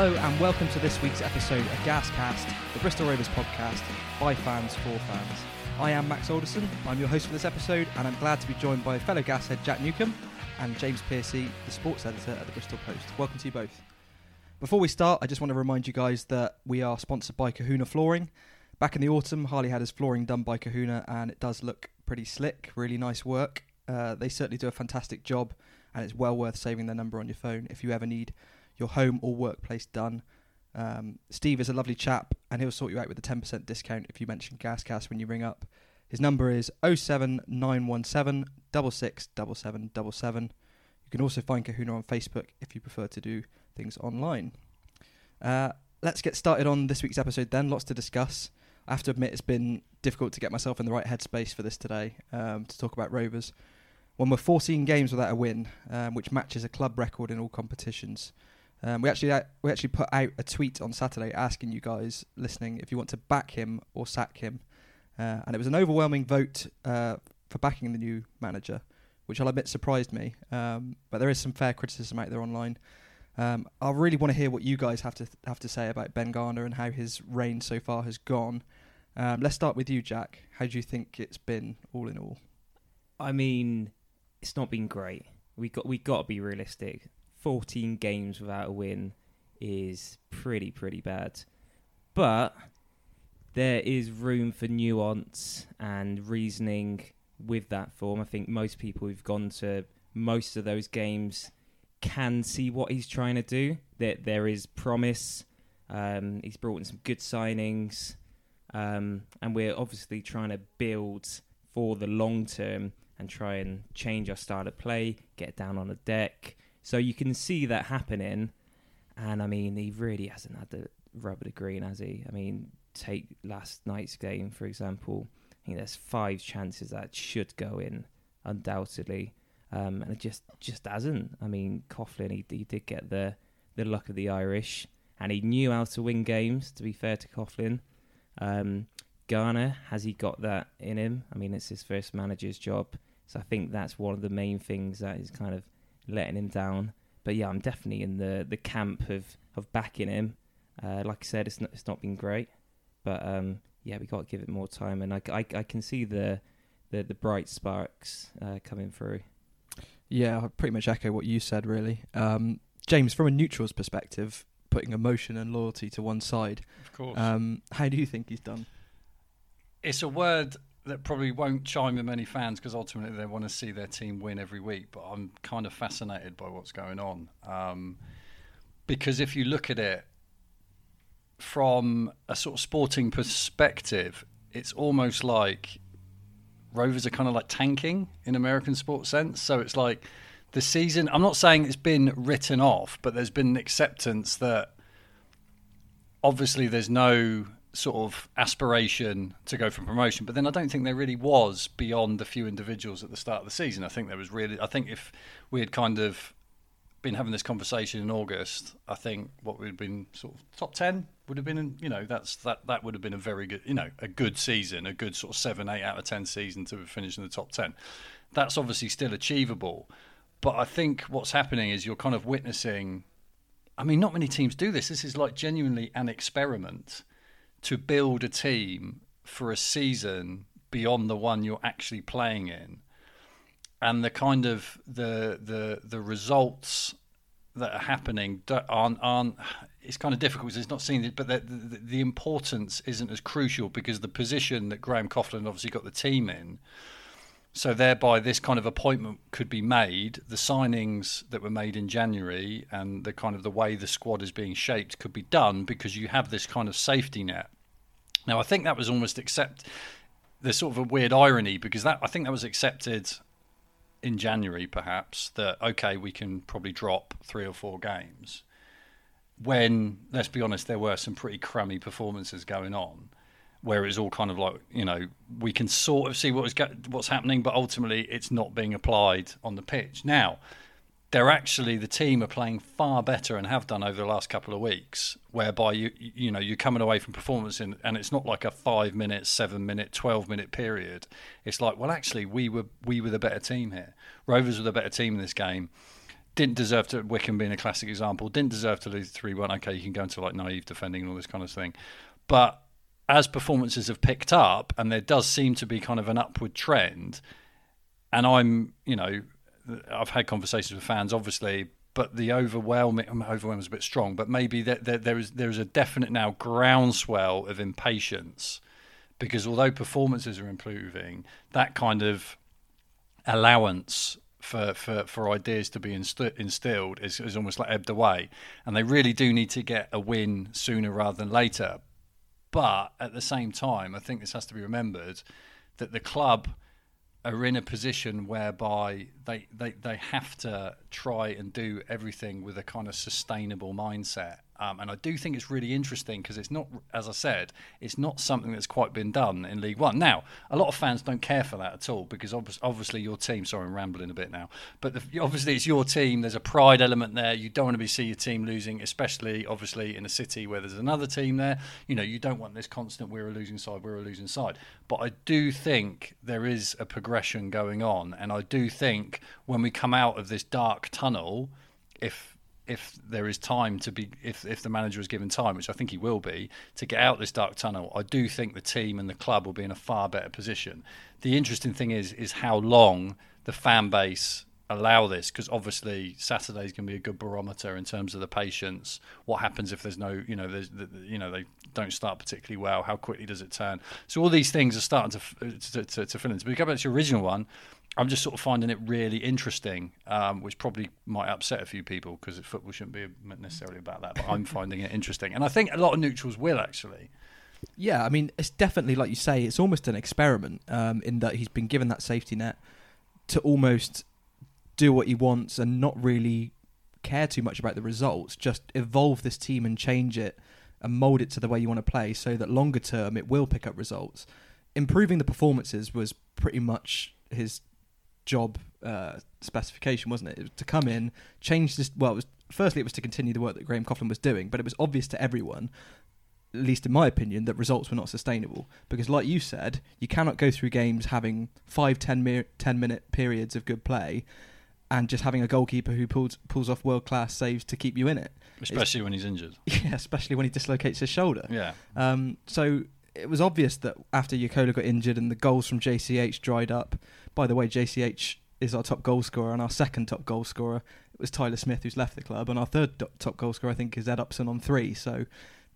Hello and welcome to this week's episode of Gascast, the Bristol Rovers podcast by fans for fans. I am Max Alderson, I'm your host for this episode, and I'm glad to be joined by fellow Gashead Jack Newcomb and James Piercy, the sports editor at the Bristol Post. Welcome to you both. Before we start, I just want to remind you guys that we are sponsored by Kahuna Flooring. Back in the autumn, Harley had his flooring done by Kahuna, and it does look pretty slick, really nice work. Uh, they certainly do a fantastic job, and it's well worth saving their number on your phone if you ever need your home or workplace done. Um, Steve is a lovely chap, and he'll sort you out with a 10% discount if you mention Gascast when you ring up. His number is 07917 667777. You can also find Kahuna on Facebook if you prefer to do things online. Uh, let's get started on this week's episode then. Lots to discuss. I have to admit, it's been difficult to get myself in the right headspace for this today um, to talk about Rovers. When we're 14 games without a win, um, which matches a club record in all competitions. Um, we actually uh, we actually put out a tweet on Saturday asking you guys listening if you want to back him or sack him, uh, and it was an overwhelming vote uh, for backing the new manager, which I'll admit surprised me. Um, but there is some fair criticism out there online. Um, I really want to hear what you guys have to th- have to say about Ben Garner and how his reign so far has gone. Um, let's start with you, Jack. How do you think it's been, all in all? I mean, it's not been great. We got we got to be realistic. 14 games without a win is pretty pretty bad. But there is room for nuance and reasoning with that form. I think most people who've gone to most of those games can see what he's trying to do. That there is promise. Um, he's brought in some good signings, um, and we're obviously trying to build for the long term and try and change our style of play, get down on the deck. So you can see that happening. And I mean, he really hasn't had the rub of the green, has he? I mean, take last night's game, for example. I think there's five chances that should go in, undoubtedly. Um, and it just just hasn't. I mean, Coughlan, he, he did get the, the luck of the Irish, and he knew how to win games, to be fair to Coughlan. Um, Garner, has he got that in him? I mean, it's his first manager's job. So I think that's one of the main things that is kind of letting him down. But yeah, I'm definitely in the, the camp of, of backing him. Uh, like I said, it's not it's not been great, but um, yeah, we got to give it more time, and I, I, I can see the the, the bright sparks uh, coming through. Yeah, I pretty much echo what you said, really. Um, James, from a neutral's perspective, putting emotion and loyalty to one side, Of course. um, how do you think he's done? it's a word that probably won't chime with many fans because ultimately they want to see their team win every week. But I'm kind of fascinated by what's going on. Um, because if you look at it from a sort of sporting perspective, it's almost like Rovers are kind of like tanking in American sports sense. So it's like the season, I'm not saying it's been written off, but there's been an acceptance that obviously there's no sort of aspiration to go for promotion, but then I don't think there really was beyond the few individuals at the start of the season. I think there was really, I think if we had kind of been having this conversation in August, I think what we'd been sort of top ten would have been, you know, that's that that would have been a very good, you know, a good season, a good sort of seven, eight out of ten season to finish in the top ten. That's obviously still achievable, but I think what's happening is you're kind of witnessing. I mean, not many teams do this. This is like genuinely an experiment to build a team for a season beyond the one you're actually playing in. And the kind of the the the results that are happening aren't aren't it's kind of difficult because it's not seen but the, the, the importance isn't as crucial because the position that Graham Coughlan obviously got the team in so thereby this kind of appointment could be made. The signings that were made in January and the kind of the way the squad is being shaped could be done because you have this kind of safety net. Now I think that was almost accept there's sort of a weird irony because that I think that was accepted in January perhaps that okay we can probably drop three or four games. When let's be honest there were some pretty crummy performances going on where it's all kind of like you know we can sort of see what is what's happening but ultimately it's not being applied on the pitch now they're actually the team are playing far better and have done over the last couple of weeks whereby you you know you're coming away from performance in, and it's not like a 5 minute 7 minute 12 minute period it's like well actually we were we were the better team here rovers were the better team in this game didn't deserve to. Wycombe being a classic example, didn't deserve to lose three one. Okay, you can go into like naive defending and all this kind of thing, but as performances have picked up, and there does seem to be kind of an upward trend, and I'm, you know, I've had conversations with fans, obviously, but the overwhelming overwhelm is a bit strong. But maybe there, there, there is there is a definite now groundswell of impatience because although performances are improving, that kind of allowance for, for, for ideas to be inst- instilled is, is almost like ebbed away. And they really do need to get a win sooner rather than later. But at the same time, I think this has to be remembered that the club are in a position whereby they, they, they have to try and do everything with a kind of sustainable mindset. Um, and I do think it's really interesting because it's not, as I said, it's not something that's quite been done in League One. Now, a lot of fans don't care for that at all because obviously your team. Sorry, I'm rambling a bit now, but the, obviously it's your team. There's a pride element there. You don't want to be see your team losing, especially obviously in a city where there's another team there. You know, you don't want this constant "we're a losing side, we're a losing side." But I do think there is a progression going on, and I do think when we come out of this dark tunnel, if if there is time to be, if if the manager is given time, which I think he will be, to get out this dark tunnel, I do think the team and the club will be in a far better position. The interesting thing is is how long the fan base allow this because obviously Saturday is going to be a good barometer in terms of the patience. What happens if there's no, you know, there's, you know, they don't start particularly well. How quickly does it turn? So all these things are starting to to, to, to fill in. But go back to your original one. I'm just sort of finding it really interesting, um, which probably might upset a few people because football shouldn't be necessarily about that. But I'm finding it interesting, and I think a lot of neutrals will actually. Yeah, I mean, it's definitely like you say, it's almost an experiment um, in that he's been given that safety net to almost do what he wants and not really care too much about the results. Just evolve this team and change it and mold it to the way you want to play, so that longer term it will pick up results. Improving the performances was pretty much his job uh, specification, wasn't it? it was to come in, change this. Well, it was firstly it was to continue the work that Graham Coughlan was doing, but it was obvious to everyone, at least in my opinion, that results were not sustainable. Because, like you said, you cannot go through games having five, ten, mi- 10 minute periods of good play. And just having a goalkeeper who pulls pulls off world class saves to keep you in it, especially it's, when he's injured. Yeah, especially when he dislocates his shoulder. Yeah. Um, so it was obvious that after Jaakkola got injured and the goals from JCH dried up, by the way, JCH is our top goal scorer, and our second top goal scorer it was Tyler Smith, who's left the club, and our third top goal scorer, I think, is Ed Upson on three. So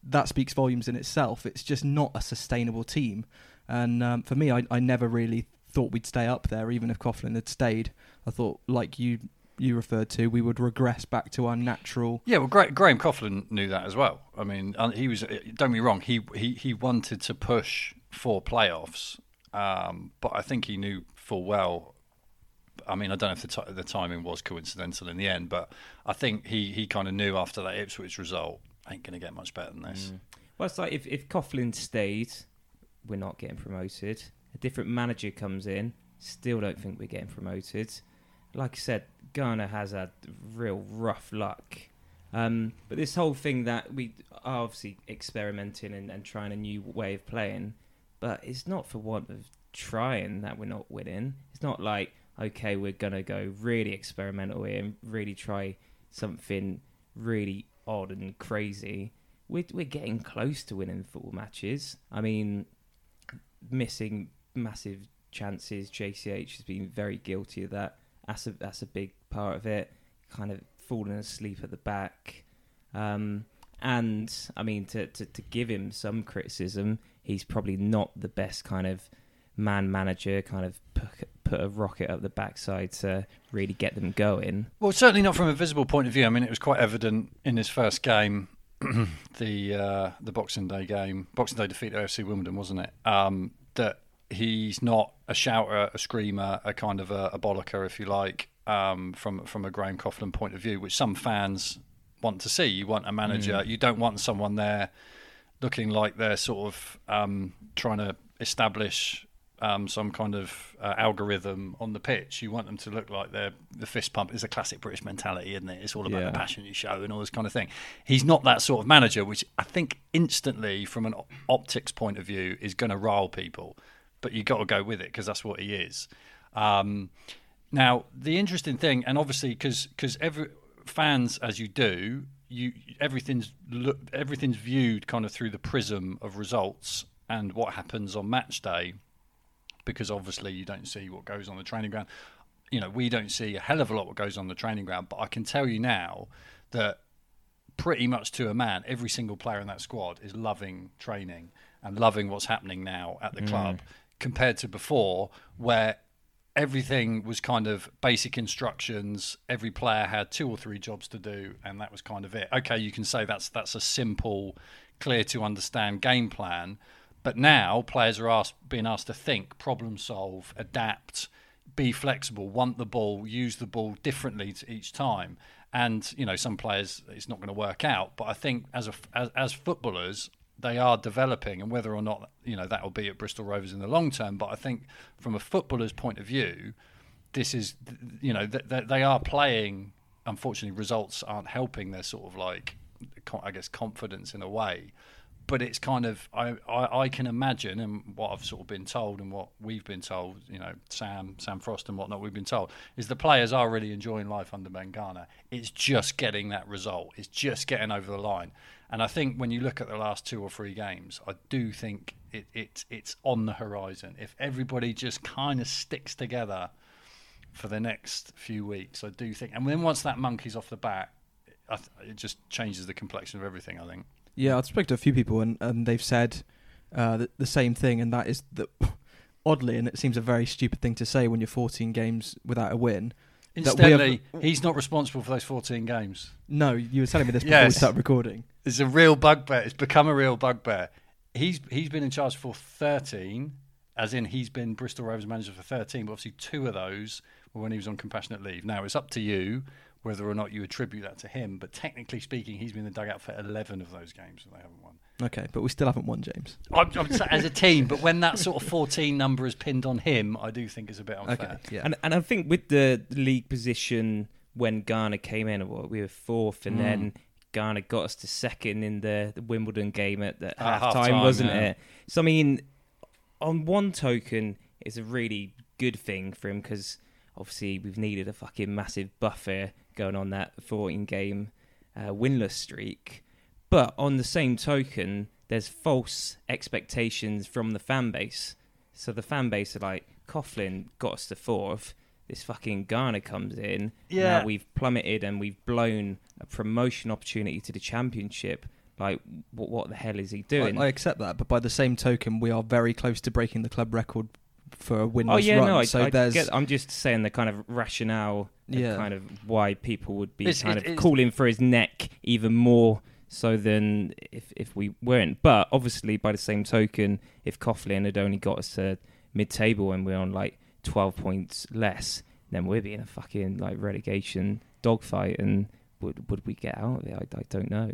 that speaks volumes in itself. It's just not a sustainable team, and um, for me, I, I never really thought we'd stay up there, even if Coughlan had stayed. I thought, like you you referred to, we would regress back to our natural. Yeah, well, Graham Coughlan knew that as well. I mean, he was. Don't be me wrong. He he he wanted to push for playoffs, um, but I think he knew full well. I mean, I don't know if the, t- the timing was coincidental in the end, but I think he, he kind of knew after that Ipswich result, ain't going to get much better than this. Mm. Well, it's like if, if Coughlan stayed, we're not getting promoted. A different manager comes in, still don't think we're getting promoted. Like I said, Garner has had real rough luck. Um, but this whole thing that we are obviously experimenting and, and trying a new way of playing, but it's not for want of trying that we're not winning. It's not like okay, we're gonna go really experimental here and really try something really odd and crazy. We're we're getting close to winning football matches. I mean, missing massive chances. JCH has been very guilty of that. That's a that's a big part of it. Kind of falling asleep at the back. Um, and I mean, to, to, to give him some criticism, he's probably not the best kind of man manager, kind of put, a rocket up the backside to really get them going. Well, certainly not from a visible point of view. I mean, it was quite evident in his first game, the uh, the Boxing Day game, Boxing Day defeat at FC Wimbledon, wasn't it? Um, that he's not a shouter, a screamer, a kind of a, a bollocker, if you like, um, from from a Graham Coughlan point of view, which some fans want to see. You want a manager. Mm. You don't want someone there looking like they're sort of um, trying to establish um, some kind of uh, algorithm on the pitch. You want them to look like they're the fist pump is a classic British mentality, isn't it? It's all about yeah. the passion you show and all this kind of thing. He's not that sort of manager, which I think instantly, from an optics point of view, is going to rile people. But you've got to go with it because that's what he is. Um, Now, the interesting thing, and obviously, because because every fans, as you do, you everything's look everything's viewed kind of through the prism of results and what happens on match day, because obviously you don't see what goes on the training ground. You know, we don't see a hell of a lot what goes on the training ground, but I can tell you now that pretty much to a man, every single player in that squad is loving training and loving what's happening now at the mm. club compared to before, where everything was kind of basic instructions. Every player had two or three jobs to do, and that was kind of it. Okay, you can say that's that's a simple, clear to understand game plan, but now players are asked, being asked to think, problem solve, adapt, be flexible, want the ball, use the ball differently each time. And you know, some players it's not going to work out, but I think as a as, as footballers, they are developing, and whether or not you know that will be at Bristol Rovers in the long term. But I think from a footballer's point of view, this is you know th- they are playing. Unfortunately, results aren't helping their sort of like I guess confidence in a way. But it's kind of I, I, I can imagine and what I've sort of been told and what we've been told, you know, Sam Sam Frost and whatnot, we've been told is the players are really enjoying life under Ben Garner. It's just getting that result. It's just getting over the line. And I think when you look at the last two or three games, I do think it, it it's on the horizon. If everybody just kind of sticks together for the next few weeks, I do think. And then once that monkey's off the bat, it just changes the complexion of everything. I think. Yeah, I've spoken to a few people, and, and they've said uh, the, the same thing, and that is that oddly, and it seems a very stupid thing to say when you're 14 games without a win. Incidentally, he's not responsible for those 14 games. No, you were telling me this before yes. we started recording. It's a real bugbear. It's become a real bugbear. He's he's been in charge for 13, as in he's been Bristol Rovers manager for 13. But obviously, two of those were when he was on compassionate leave. Now it's up to you whether or not you attribute that to him. But technically speaking, he's been in the dugout for 11 of those games and they haven't won. Okay, but we still haven't won, James. I'm, I'm, as a team, but when that sort of 14 number is pinned on him, I do think it's a bit unfair. Okay, yeah. And, and I think with the league position when Garner came in, what, we were fourth, and mm. then Garner got us to second in the, the Wimbledon game at the half time, wasn't yeah. it? So, I mean, on one token, it's a really good thing for him because obviously we've needed a fucking massive buffer going on that 14 game uh, winless streak. But on the same token, there's false expectations from the fan base. So the fan base are like, Coughlan got us to fourth. This fucking Garner comes in. Yeah. Now we've plummeted and we've blown a promotion opportunity to the championship. Like, what, what the hell is he doing? I, I accept that, but by the same token, we are very close to breaking the club record for a winless oh, yeah, run. No, I, so I there's. Get, I'm just saying the kind of rationale, yeah. kind of why people would be it's, kind of calling for his neck even more so than if if we weren't. But obviously, by the same token, if Coughlan had only got us to mid-table and we're on like 12 points less, then we'd be in a fucking like relegation dogfight. And would would we get out of it? I, I don't know.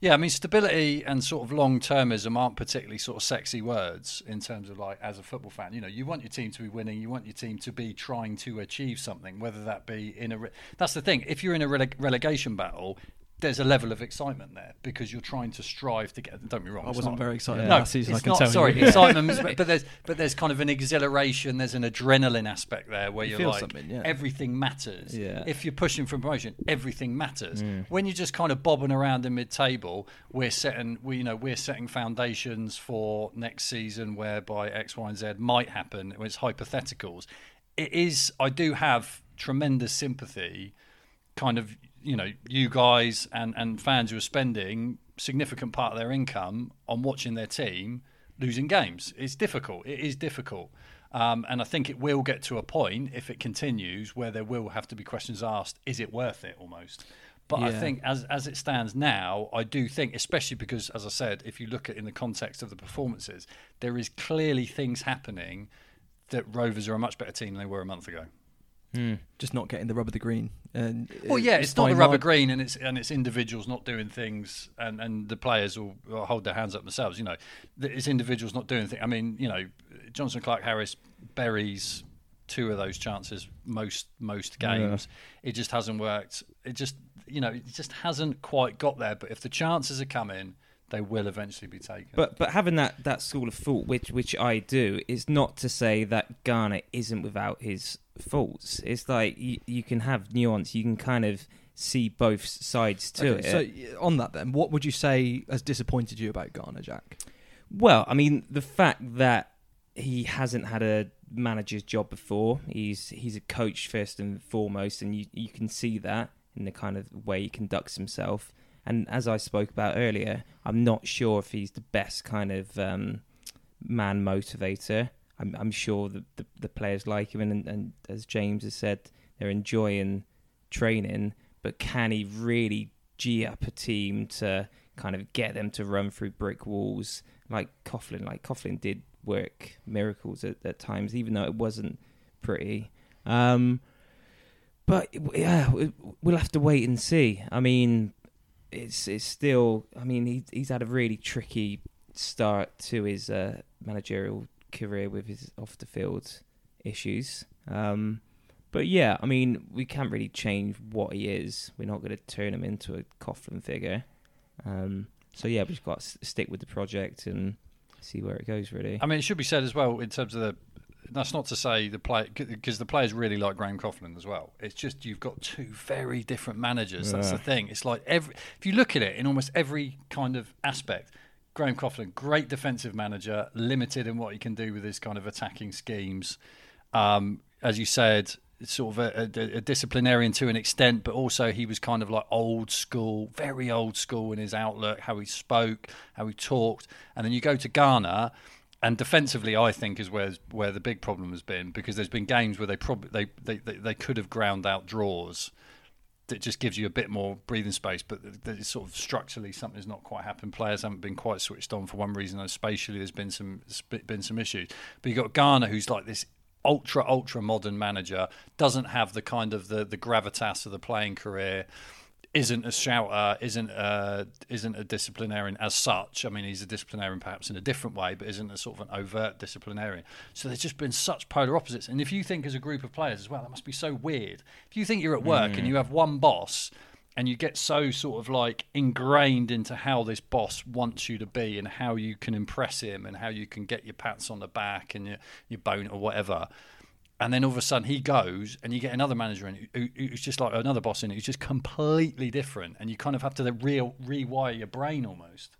Yeah, I mean, stability and sort of long termism aren't particularly sort of sexy words in terms of like as a football fan. You know, you want your team to be winning, you want your team to be trying to achieve something, whether that be in a. Re- That's the thing. If you're in a rele- relegation battle, there's a level of excitement there because you're trying to strive to get. Don't be wrong. I wasn't not, very excited. No, season, it's not. sorry, excitement. but there's but there's kind of an exhilaration. There's an adrenaline aspect there where you are like yeah. everything matters. Yeah. If you're pushing for promotion, everything matters. Mm. When you're just kind of bobbing around in mid-table, we're setting we you know we're setting foundations for next season whereby X, Y, and Z might happen. It's hypotheticals. It is. I do have tremendous sympathy, kind of you know you guys and and fans who are spending significant part of their income on watching their team losing games. It's difficult. It is difficult. Um, and I think it will get to a point if it continues where there will have to be questions asked: Is it worth it? Almost. But yeah. I think as as it stands now, I do think, especially because, as I said, if you look at in the context of the performances, there is clearly things happening that Rovers are a much better team than they were a month ago. Mm. Just not getting the rubber the green. And well, yeah, it's, it's not the rubber green, and it's and it's individuals not doing things, and, and the players will, will hold their hands up themselves. You know, it's individuals not doing things. I mean, you know, Johnson, Clarke, Harris buries two of those chances most most games. Yeah. It just hasn't worked. It just you know it just hasn't quite got there. But if the chances are coming, they will eventually be taken. But but having that that school of thought, which which I do, is not to say that Garner isn't without his faults. It's like you, you can have nuance. You can kind of see both sides to Okay, it. So on that then, what would you say has disappointed you about Garner, Jack? Well, I mean, the fact that he hasn't had a manager's job before, he's he's a coach first and foremost, and you you can see that in the kind of way he conducts himself. And as I spoke about earlier, I'm not sure if he's the best kind of um, man motivator. I'm, I'm sure that the, the players like him, and, and as James has said, they're enjoying training. But can he really g up a team to kind of get them to run through brick walls like Coughlan? Like Coughlan did work miracles at, at times, even though it wasn't pretty. Um, but yeah, we- we'll have to wait and see. I mean, it's it's still. I mean, he, he's had a really tricky start to his uh, managerial career with his off the field issues. Um, but yeah, I mean, we can't really change what he is. We're not going to turn him into a Coughlan figure. Um, so yeah, we've got to stick with the project and see where it goes. Really. I mean, it should be said as well in terms of the. That's not to say the play because the players really like Graham Coughlan as well. It's just you've got two very different managers. That's the thing. It's like every if you look at it in almost every kind of aspect. Graham Coughlan, great defensive manager, limited in what he can do with his kind of attacking schemes. Um, as you said, sort of a, a, a disciplinarian to an extent, but also he was kind of like old school, very old school in his outlook, how he spoke, how he talked. And then you go to Garner, and defensively, I think is where where the big problem has been because there's been games where they probably they, they, they, they could have ground out draws. That just gives you a bit more breathing space, but it's sort of structurally something's not quite happened. Players haven't been quite switched on for one reason, and spatially there's been some been some issues. But you have got Garner, who's like this ultra ultra modern manager, doesn't have the kind of the the gravitas of the playing career, isn't a shouter, isn't a, isn't a disciplinarian as such. I mean, he's a disciplinarian perhaps in a different way, but isn't a sort of an overt disciplinarian. So there's just been such polar opposites. And if you think as a group of players as well, that must be so weird. If you think you're at work and hmm. you have one boss and you get so sort of like ingrained into how this boss wants you to be and how you can impress him and how you can get your pats on the back and your, your bone or whatever. And then all of a sudden he goes, and you get another manager in who, who's just like another boss in it, who's just completely different, and you kind of have to real rewire your brain almost.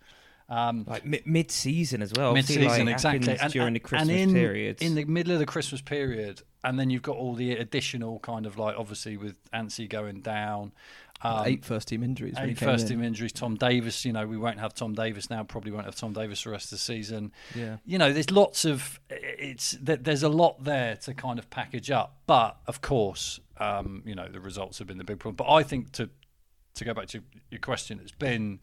Um, like mi- mid-season as well. Mid-season, like exactly, happens during the Christmas and in, period. in the middle of the Christmas period, and then you've got all the additional kind of like obviously with Anssi going down, um, eight first team injuries. eight first in. team injuries. Tom Davies, you know, we won't have Tom Davies now. Probably won't have Tom Davies the rest of the season. Yeah. You know, there's lots of it's there's a lot there to kind of package up. But of course, um, you know, the results have been the big problem. But I think to to go back to your question, it's been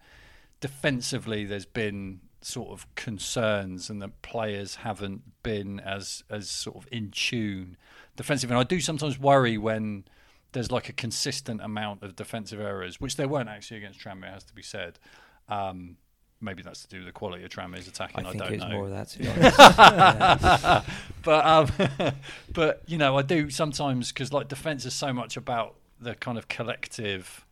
defensively. There's been sort of concerns, and that players haven't been as as sort of in tune defensively. And I do sometimes worry when there's like a consistent amount of defensive errors, which there weren't actually against Tranmere, has to be said. Um, maybe that's to do with the quality of Tranmere's attacking. I I, think don't it's know. more of that. To be honest. but um, but you know, I do sometimes because like defense is so much about the kind of collective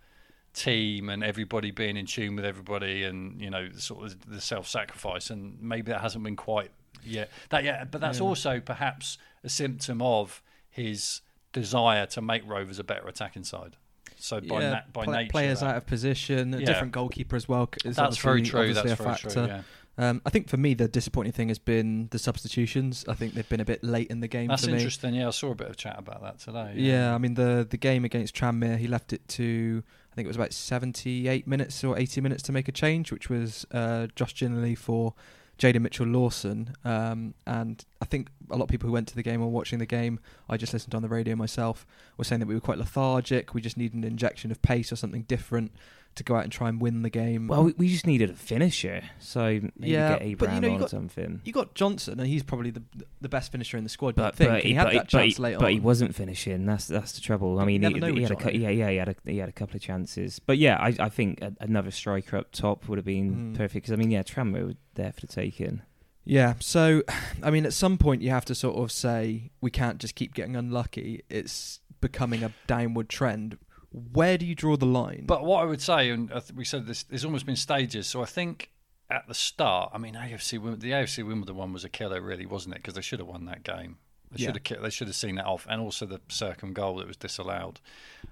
team and everybody being in tune with everybody, and you know, sort of the self-sacrifice, and maybe that hasn't been quite yet that yet. But that's Yeah. also perhaps a symptom of his desire to make Rovers a better attacking side. So by yeah, na- by pla- nature, players that- out of position, a Yeah. different goalkeeper as well. Is that's very true. That's a very factor. true. Yeah. Um, I think for me, the disappointing thing has been the substitutions. I think they've been a bit late in the game That's for me. interesting. Yeah, I saw a bit of chat about that today. Yeah, I mean the the game against Tranmere, he left it to I think it was about 78 minutes or 80 minutes to make a change, which was uh, Josh Ginley for Jaden Mitchell Lawson. Um, and I think a lot of people who went to the game or watching the game, I just listened on the radio myself, were saying that we were quite lethargic. We just needed an injection of pace or something different to go out and try and win the game. well, we, we just needed a finisher, so maybe Yeah, get but you know, you on got- something. you got Johnson, and he's probably the the best finisher in the squad. But But, think. but he had but that but chance he, later but he wasn't finishing. That's that's the trouble. I mean, he, he had a yeah yeah he had a he had a couple of chances. But yeah, I I think a, another striker up top would have been Mm. perfect because I mean yeah, Tranmere were there for the taking. Yeah, so I mean, at some point you have to sort of say we can't just keep getting unlucky. It's becoming a downward trend. Where do you draw the line? But what I would say, and we said this, there's almost been stages. So I think at the start, I mean, AFC the AFC Wimbledon one was a killer, really, wasn't it? Because they should have won that game. They Yeah. should have they should have seen that off, and also the circum goal that was disallowed.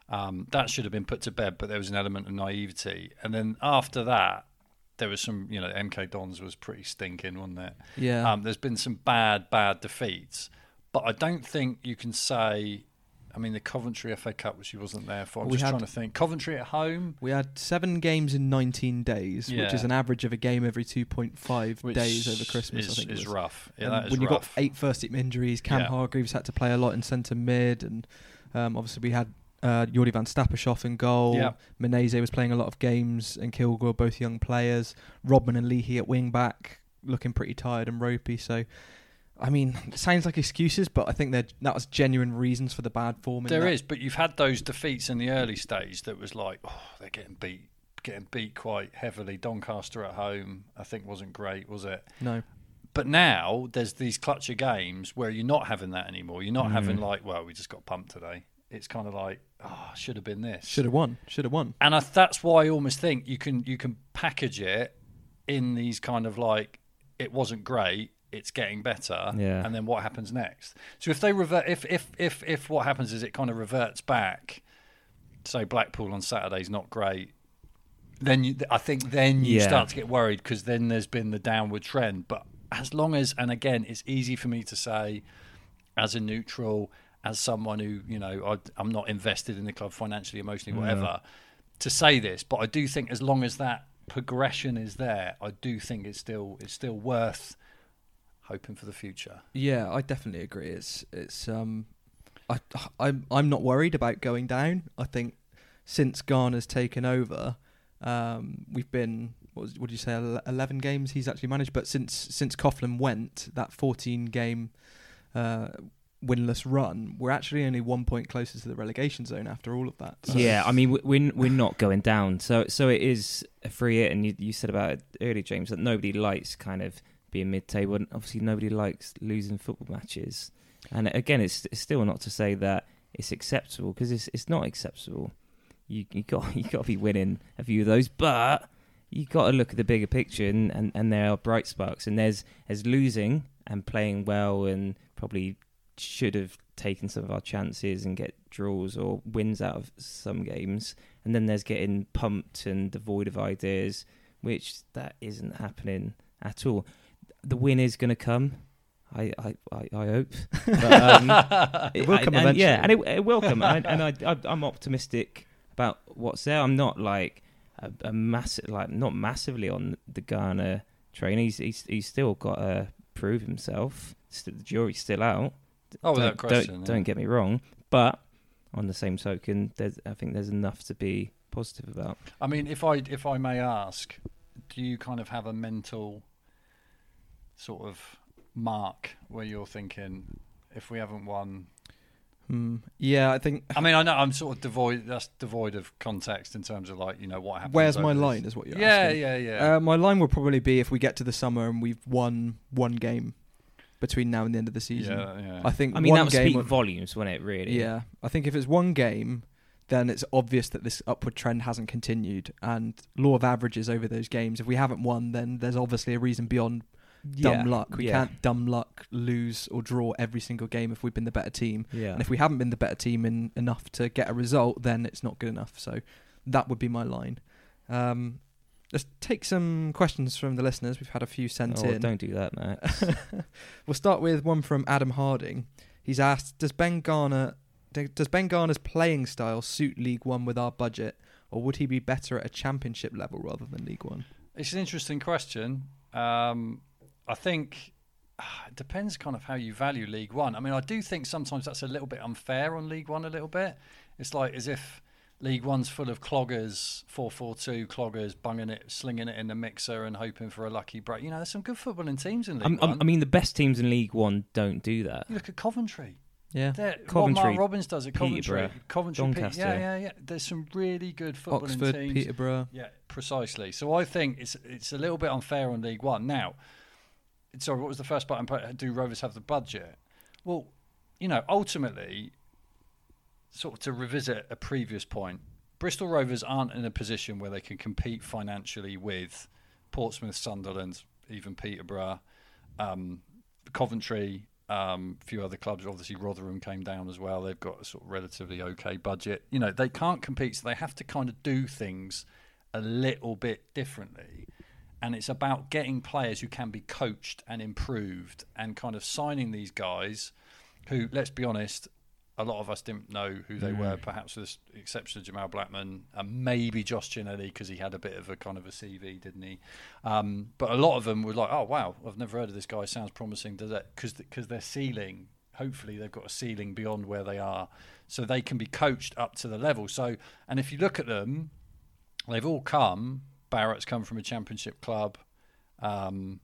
Um, that should have been put to bed, but there was an element of naivety. And then after that, there was some, you know, MK Dons was pretty stinking, wasn't it? Yeah. Um, there's been some bad, bad defeats, but I don't think you can say. I mean, the Coventry FA Cup, which he wasn't there for. I'm We just had- trying to think. Coventry at home, we had seven games in 19 days, which is an average of a game every 2.5 which days over Christmas. is, I think it is was. rough. Yeah, And that is when you rough. got eight first team injuries, Cam Yeah. Hargreaves had to play a lot in centre mid, and um, obviously we had uh, Jordi van Stappershoef in goal. Yeah. Meneze was playing a lot of games, and Kilgour, both young players. Rodman and Leahy at wing back, looking pretty tired and ropey. So, I mean, it sounds like excuses, but I think that that was genuine reasons for the bad form. in There that. is, but you've had those defeats in the early stage that was like, oh, they're getting beat, getting beat quite heavily. Doncaster at home, I think, wasn't great, was it? No. But now there's these clutcher games where you're not having that anymore. You're not Mm. having like, well, we just got pumped today. It's kind of like, oh, should have been this. Should have won. Should have won. and I, that's why I almost think you can you can package it in these kind of like it wasn't great, it's getting better, Yeah. and then what happens next? So if they revert, if if if if what happens is it kind of reverts back, say Blackpool on Saturday's not great, then you, I think then you Yeah. start to get worried because then there's been the downward trend. But as long as, and again, it's easy for me to say as a neutral, as someone who you know I, I'm not invested in the club financially, emotionally, whatever, to say this. But I do think as long as that progression is there, I do think it's still it's still worth hoping for the future. Yeah, I definitely agree. It's it's um, I I'm I'm not worried about going down. I think since Garner's taken over, um, we've been what was, what did you say eleven games he's actually managed, but since since Coughlan went that fourteen game uh, winless run, we're actually only one point closer to the relegation zone after all of that. So- Yeah, I mean we- we're we're not going down, so so it is a free hit. And you, you said about it earlier, James, that nobody likes kind of being mid-table, and obviously nobody likes losing football matches. And again, it's, it's still not to say that it's acceptable because it's it's not acceptable. You you got you got to be winning a few of those, but you got to look at the bigger picture, and, and, and there are bright sparks. And there's there's losing and playing well, and probably should have taken some of our chances and get draws or wins out of some games. And then there's getting pumped and devoid of ideas, which that isn't happening at all. The win is going to come. I, I, I, I hope. But, um, It will come and- and- Yeah, and it, it will come. and I, and I, I, I'm optimistic about what's there. I'm not like a, a massive, like not massively on the Garner train. He's he's, he's still got to prove himself. The jury's still out. Oh, don't, without question. Don't, yeah. don't get me wrong, but on the same token, there's I think there's enough to be positive about. I mean, if I if I may ask, do you kind of have a mental sort of mark where you're thinking, if we haven't won? Hmm. yeah, I think. I mean, I know I'm sort of devoid. That's devoid of context in terms of like you know what happens. Where's my this- line? Is what you're Yeah, asking. yeah, yeah. Uh, my line will probably be if we get to the summer and we've won one game between now and the end of the season. yeah, yeah. I think I mean, one that would game. speak volumes, wouldn't it? Really? yeah, I think if it's one game, then it's obvious that this upward trend hasn't continued. And law of averages over those games. If we haven't won, then there's obviously a reason beyond dumb Yeah, luck. We yeah, can't dumb luck lose or draw every single game if we've been the better team. Yeah. And if we haven't been the better team in enough to get a result, then it's not good enough. So that would be my line. Um, let's take some questions from the listeners. We've had a few sent oh, in. don't do that, Max. we'll start with one from Adam Harding. He's asked, "Does Ben Garner does Ben Garner's playing style suit League One with our budget, or would he be better at a Championship level rather than League One?" It's an interesting question. Um, I think ah, it depends kind of how you value League One. I mean, I do think sometimes that's a little bit unfair on League One. A little bit. It's like as if League One's full of cloggers, four four two cloggers, bunging it, slinging it in the mixer, and hoping for a lucky break. You know, there's some good footballing teams in League I'm, One. I'm, mean, the best teams in League One don't do that. you look at Coventry. Yeah, They're- what Coventry, Mark Robins does at Coventry, Coventry, Pe- Doncaster. yeah, yeah, yeah. There's some really good footballing Oxford, teams. Peterborough. Yeah, precisely. So I think it's it's a little bit unfair on League One. Now, sorry, what was the first button? Do Rovers have the budget? Well, you know, ultimately, sort of to revisit a previous point, Bristol Rovers aren't in a position where they can compete financially with Portsmouth, Sunderland, even Peterborough, um, Coventry, um, a few other clubs. Obviously, Rotherham came down as well. They've got a sort of relatively okay budget. You know, they can't compete, so they have to kind of do things a little bit differently. And it's about getting players who can be coached and improved, and kind of signing these guys who, let's be honest, a lot of us didn't know who they Mm. were, perhaps with the exception of Jamal Blackman and maybe Josh Ginnelly because he had a bit of a kind of a CV, didn't he? Um, but a lot of them were like, "Oh wow, I've never heard of this guy. Sounds promising." Does that because because their ceiling, hopefully, they've got a ceiling beyond where they are, so they can be coached up to the level. So, and if you look at them, they've all come. Barrett's come from a championship club. Um,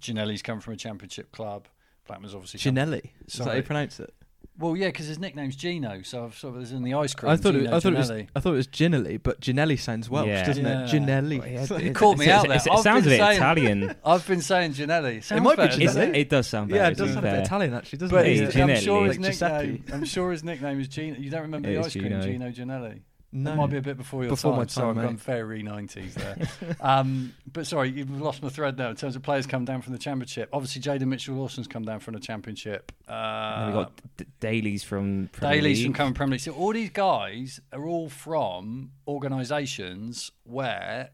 Ginelli's come from a championship club. Blackman's obviously Ginelli. Is that how Sorry. you pronounce it? well, yeah, because his nickname's Gino, so I've sort of was in the ice cream. I thought it, I thought it was Ginelli. I thought it was Ginelli, but Ginelli sounds Welsh, Yeah. doesn't Yeah. it? Ginelli. Well, yeah, You it- caught me it's- out it's- there. It sounds a bit saying- Italian. I've been saying Ginelli. Sounds might be Ginelli. it? it does sound yeah, it does to sound a bit. Italian actually, doesn't But it? Yeah. I'm Ginelli. sure his Like nickname. I'm sure his nickname is Gino. You don't remember It the is ice cream, Gino. Gino Ginelli. No. It might be a bit before your Before time. my so I've mate. gone very 90s there. um, but sorry, you've lost my thread now in terms of players come down from the championship. Obviously, Jaden Mitchell Lawson's come down from the championship. Uh, we've got D- Daly's from Premier Daly's from coming Premier League. So all these guys are all from organisations where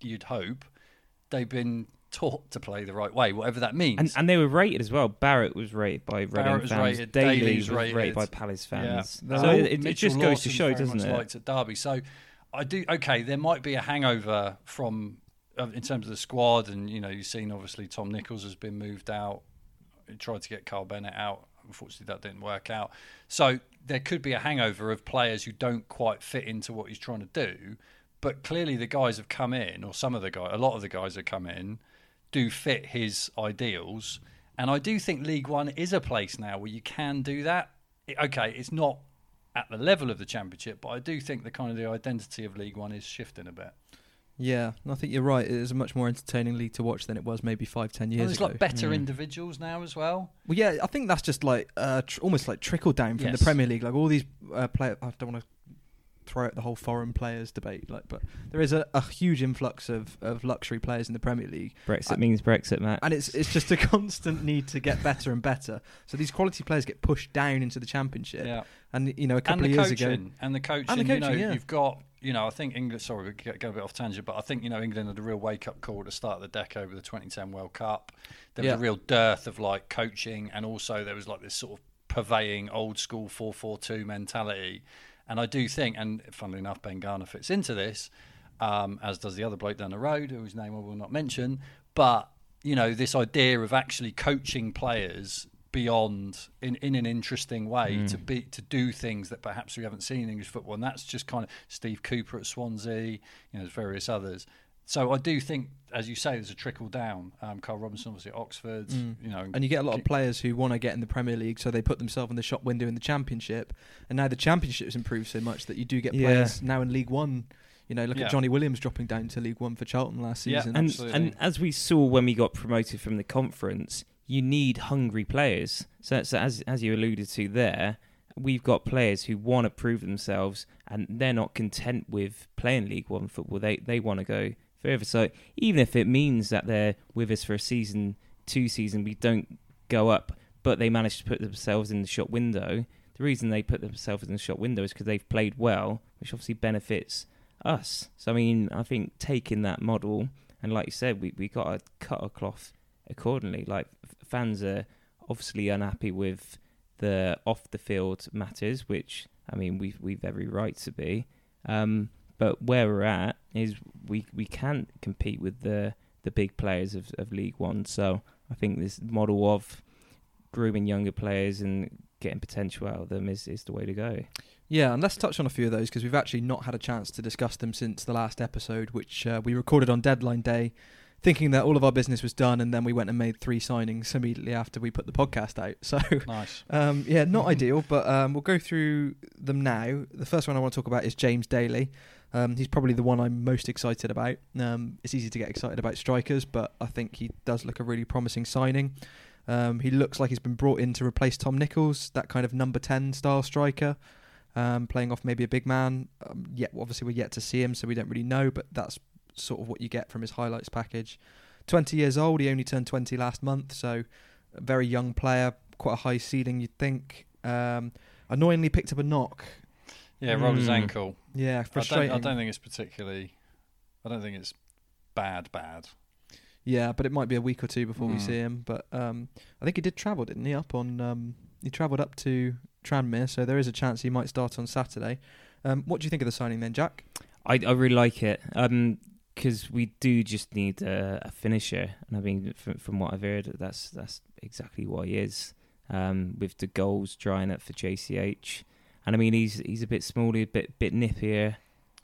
you'd hope they've been taught to play the right way, whatever that means. And, and they were rated as well. Barrett was rated by Reading Barrett fans. rated, Daly Daly's was rated, rated. by Palace fans. Yeah. So Uh, it, it just goes to show, doesn't it? Liked at Derby, so I do. Okay, there might be a hangover from uh, in terms of the squad, and you know, you've seen obviously Tom Nichols has been moved out. He tried to get Kyle Bennett out. Unfortunately, that didn't work out. So there could be a hangover of players who don't quite fit into what he's trying to do. But clearly, the guys have come in, or some of the guys, a lot of the guys have come in, do fit his ideals. And I do think League One is a place now where you can do that. Okay, it's not at the level of the Championship, but I do think the kind of the identity of League One is shifting a bit. Yeah, I think you're right. It is a much more entertaining league to watch than it was maybe five, ten And years there's ago. like better Mm. individuals now as well. Well, yeah, I think that's just like uh, tr- almost like trickle down from Yes. the Premier League. Like all these uh, players, I don't want to throw out the whole foreign players debate. Like, but there is a, a huge influx of, of luxury players in the Premier League, Brexit I- means Brexit, Matt. and it's it's just a constant need to get better and better. So these quality players get pushed down into the Championship, Yeah. and you know a couple of years coaching. ago, And the coaching. And the coaching, you know, yeah. you've got, you know, I think England, sorry, we get, go a bit off tangent, but I think, you know, England had a real wake up call at the start of the decade with the 2010 World Cup. There was Yeah. a real dearth of like coaching, and also there was like this sort of purveying old school 4 4 2 mentality. And I do think, and funnily enough, Ben Garner fits into this, um, as does the other bloke down the road, whose name I will not mention. But, you know, this idea of actually coaching players beyond in, in an interesting way Mm. to be to do things that perhaps we haven't seen in English football, and that's just kind of Steve Cooper at Swansea, you know, there's various others. So I do think, as you say, there's a trickle down. Um, Karl Robinson, obviously at Oxford, Mm. you know, and you get a lot of players who want to get in the Premier League, so they put themselves in the shop window in the Championship, and now the Championship's improved so much that you do get Yeah. players now in League One. You know, look Yeah. at Jonny Williams dropping down to League One for Charlton last season. Yeah, season. and and as we saw when we got promoted from the conference, you need hungry players. So, so as as you alluded to there, we've got players who want to prove themselves, and they're not content with playing League One football. They they want to go So even if it means that they're with us for a season, two season, we don't go up, but they manage to put themselves in the shop window. The reason they put themselves in the shop window is because they've played well, which obviously benefits us. So I mean, I think taking that model and like you said, we we got to cut our cloth accordingly. Like fans are obviously unhappy with the off the field matters, which I mean we've we've every right to be. Um, but where we're at is we we can't compete with the the big players of, of League One. So I think this model of grooming younger players and getting potential out of them is, is the way to go. Yeah, and let's touch on a few of those because we've actually not had a chance to discuss them since the last episode, which uh, we recorded on deadline day, thinking that all of our business was done, and then we went and made three signings immediately after we put the podcast out. So, nice. um, yeah, not ideal, but um, we'll go through them now. The first one I want to talk about is James Daly. Um, he's probably the one I'm most excited about. Um, it's easy to get excited about strikers, but I think he does look a really promising signing. Um, he looks like he's been brought in to replace Tom Nichols, that kind of number 10 style striker, um, playing off maybe a big man. Um, yet, obviously, we're yet to see him, so we don't really know, but that's sort of what you get from his highlights package. 20 years old, he only turned 20 last month, so a very young player, quite a high ceiling, you'd think. Um, annoyingly picked up a knock. Yeah, rolled his Mm. ankle. Yeah, I don't, frustrating. I don't think it's particularly. I don't think it's bad. Bad. Yeah, but it might be a week or two before we Mm. see him. But um, I think he did travel, didn't he? Up on um, he travelled up to Tranmere, so there is a chance he might start on Saturday. Um, what do you think of the signing then, Jack? I, I really like it because we do just need a, a finisher, and I mean, from, from what I've heard, that's that's exactly what he is. Um, with the goals drying up for JCH, and I mean, he's he's a bit smaller, a bit bit nippier,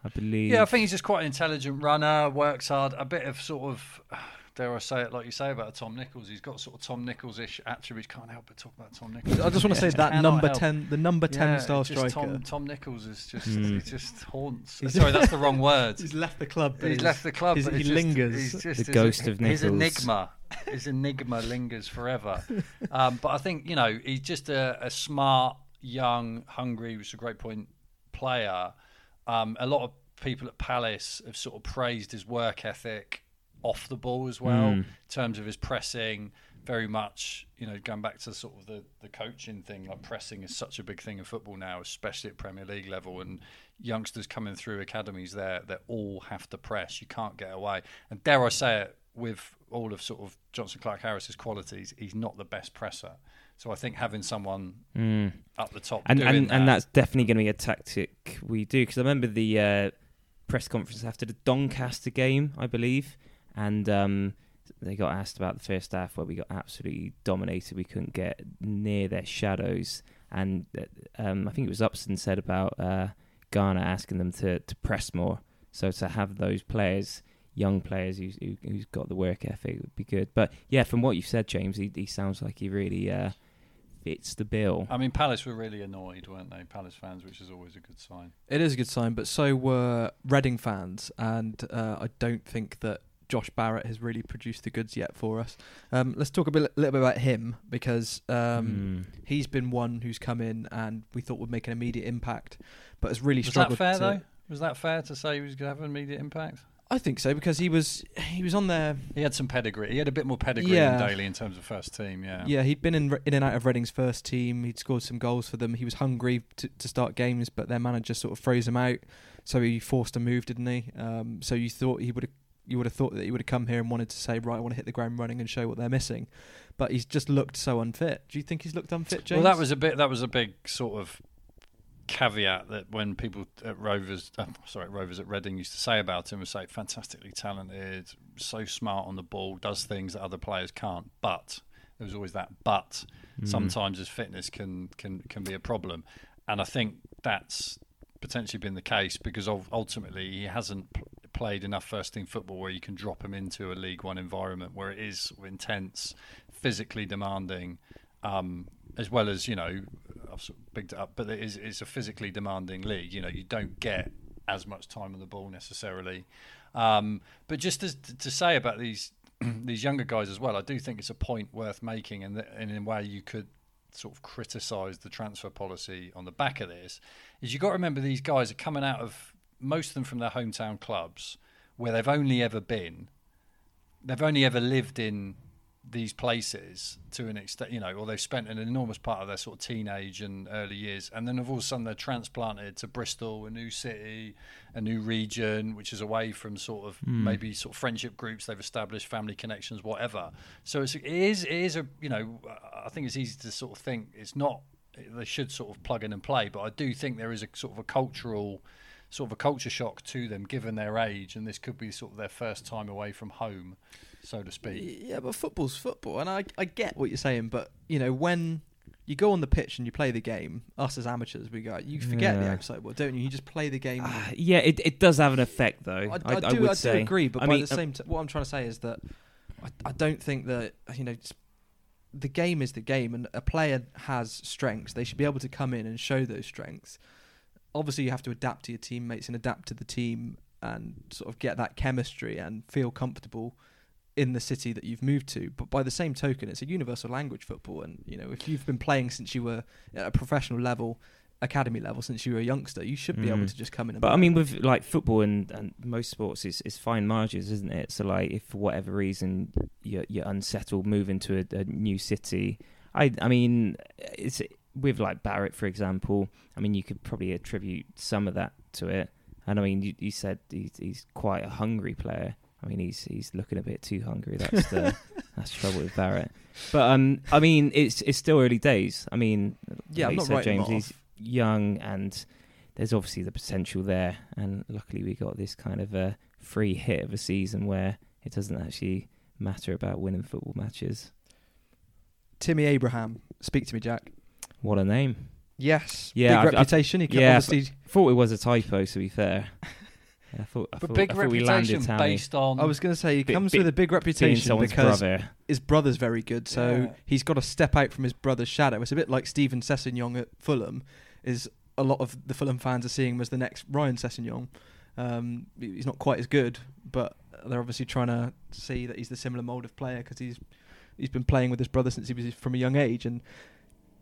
I believe. Yeah, I think he's just quite an intelligent runner. Works hard. A bit of sort of. Dare I say it, like you say about Tom Nichols? He's got sort of Tom Nichols-ish attributes. Can't help but talk about Tom Nichols. I just want to say that number help. ten, the number ten Yeah, style just striker. Tom, Tom Nichols is just Mm. he just haunts. He's- Sorry, that's the wrong word. He's left the club. but He's left the club. his- but he it's just- lingers. he's just- The his- ghost of Nichols. His enigma. His enigma lingers forever. um, but I think you know he's just a, a smart, young, hungry, which is a great point, player. Um, a lot of people at Palace have sort of praised his work ethic off the ball as well, Mm. in terms of his pressing. Very much, you know, going back to sort of the, the coaching thing, like pressing is such a big thing in football now, especially at Premier League level. And youngsters coming through academies there that all have to press. You can't get away. And dare I say it, with all of sort of Jonson Clarke-Harris's qualities, he's not the best presser. So I think having someone Mm. up the top and and, that, and that's definitely going to be a tactic we do because I remember the uh, press conference after the Doncaster game, I believe, and um, they got asked about the first half where we got absolutely dominated. We couldn't get near their shadows, and uh, um, I think it was Upson said about uh, Garner asking them to to press more. So to have those players. Young players who's, who, who's got the work ethic would be good, but yeah, from what you've said, James, he, he sounds like he really uh, fits the bill. I mean, Palace were really annoyed, weren't they? Palace fans, which is always a good sign. It is a good sign, but so were Reading fans, and uh, I don't think that Josh Barrett has really produced the goods yet for us. Um, let's talk a bit, little bit about him because um, Mm. he's been one who's come in and we thought would make an immediate impact, but has really Was that struggled. fair to, though? Was that fair to say he was going to have an immediate impact? I think so because he was he was on there. He had some pedigree. He had a bit more pedigree Yeah. than Daly in terms of first team. Yeah. Yeah, he'd been in in and out of Reading's first team. He'd scored some goals for them. He was hungry to, to start games, but their manager sort of froze him out, so he forced a move, didn't he? Um, so you thought he would have you would have thought that he would have come here and wanted to say, right, I want to hit the ground running and show what they're missing, but he's just looked so unfit. Do you think he's looked unfit, James? Well, that was a bit. That was a big sort of caveat that when people at Rovers, uh, sorry, Rovers at Reading used to say about him was say fantastically talented, so smart on the ball, does things that other players can't. But there was always that but. Mm. Sometimes his fitness can can can be a problem, and I think that's potentially been the case because ultimately he hasn't pl- played enough first team football where you can drop him into a League One environment where it is intense, physically demanding, um, as well as you know I've sort of picked it up, but it is it's a physically demanding league. You know, you don't get as much time on the ball necessarily. Um, but just as, to say about these these younger guys as well, I do think it's a point worth making, and, and in a way you could sort of criticise the transfer policy on the back of this. Is you've got to remember these guys are coming out of most of them from their hometown clubs where they've only ever been, they've only ever lived in these places to an extent, you know, or they've spent an enormous part of their sort of teenage and early years, and then of all of a sudden they're transplanted to Bristol, a new city, a new region, which is away from sort of Mm. maybe sort of friendship groups they've established, family connections, whatever. So it's, it is it is a you know I think it's easy to sort of think it's not they should sort of plug in and play, but I do think there is a sort of a cultural sort of a culture shock to them given their age, and this could be sort of their first time away from home, so to speak. Yeah, but football's football, and I I get what you're saying, but you know when you go on the pitch and you play the game, us as amateurs, we go you forget the Yeah. outside world, don't you? You just play the game. Ah, yeah, it, it does have an effect though. I, I, I, I do, would I say. do agree, but I by mean, the uh, same time, what I'm trying to say is that I, I don't think that you know s- the game is the game, and a player has strengths. They should be able to come in and show those strengths. Obviously, you have to adapt to your teammates and adapt to the team, and sort of get that chemistry and feel comfortable in the city that you've moved to. But by the same token, it's a universal language football, and you know if you've been playing since you were at a professional level academy level since you were a youngster. You should be able Mm. to just come in. And But I mean, with like football and, and most sports, it's, it's fine margins, isn't it? So, like, if for whatever reason you're, you're unsettled, move into a, a new city. I, I mean, it's with like Barrett, for example. I mean, you could probably attribute some of that to it. And I mean, you, you said he's, he's quite a hungry player. I mean, he's he's looking a bit too hungry. That's the that's the trouble with Barrett. But um, I mean, it's it's still early days. I mean, yeah, like I'm you not said, James. He's young and there's obviously the potential there. And luckily, we got this kind of a free hit of a season where it doesn't actually matter about winning football matches. Timmy Abraham. Speak to me, Jack. What a name! Yes. Yeah, Big I've- I've- reputation. he can yeah, obviously. Thought it was a typo. To be fair, Yeah, I thought. I But thought, big I thought we landed reputation based on. I was going to say he Bit- comes bit- with a big reputation because brother. his brother's very good, so Yeah. he's got to step out from his brother's shadow. It's a bit like Steven Sessegnon at Fulham. Is a lot of the Fulham fans are seeing him as the next Ryan Sessegnon. Um, he's not quite as good, but they're obviously trying to see that he's the similar mold of player because he's he's been playing with his brother since he was from a young age. And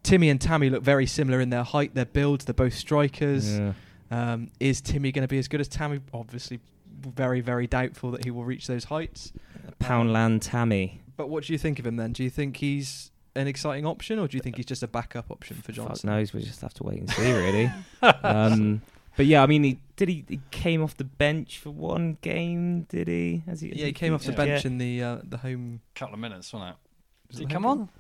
Timmy and Tammy look very similar in their height, their builds. They're both strikers. Yeah. Um, is Timmy going to be as good as Tammy? Obviously, very very doubtful that he will reach those heights. Poundland Tammy. But what do you think of him then? Do you think he's an exciting option, or do you think he's just a backup option for Fuck Jonson? knows. We just have to wait and see, really. um, but yeah, I mean, he did he, he came off the bench for one game, did he? Has he Yeah, he came off the Yeah. bench Yeah. in the uh, the home. couple of minutes, wasn't it? Did he come on?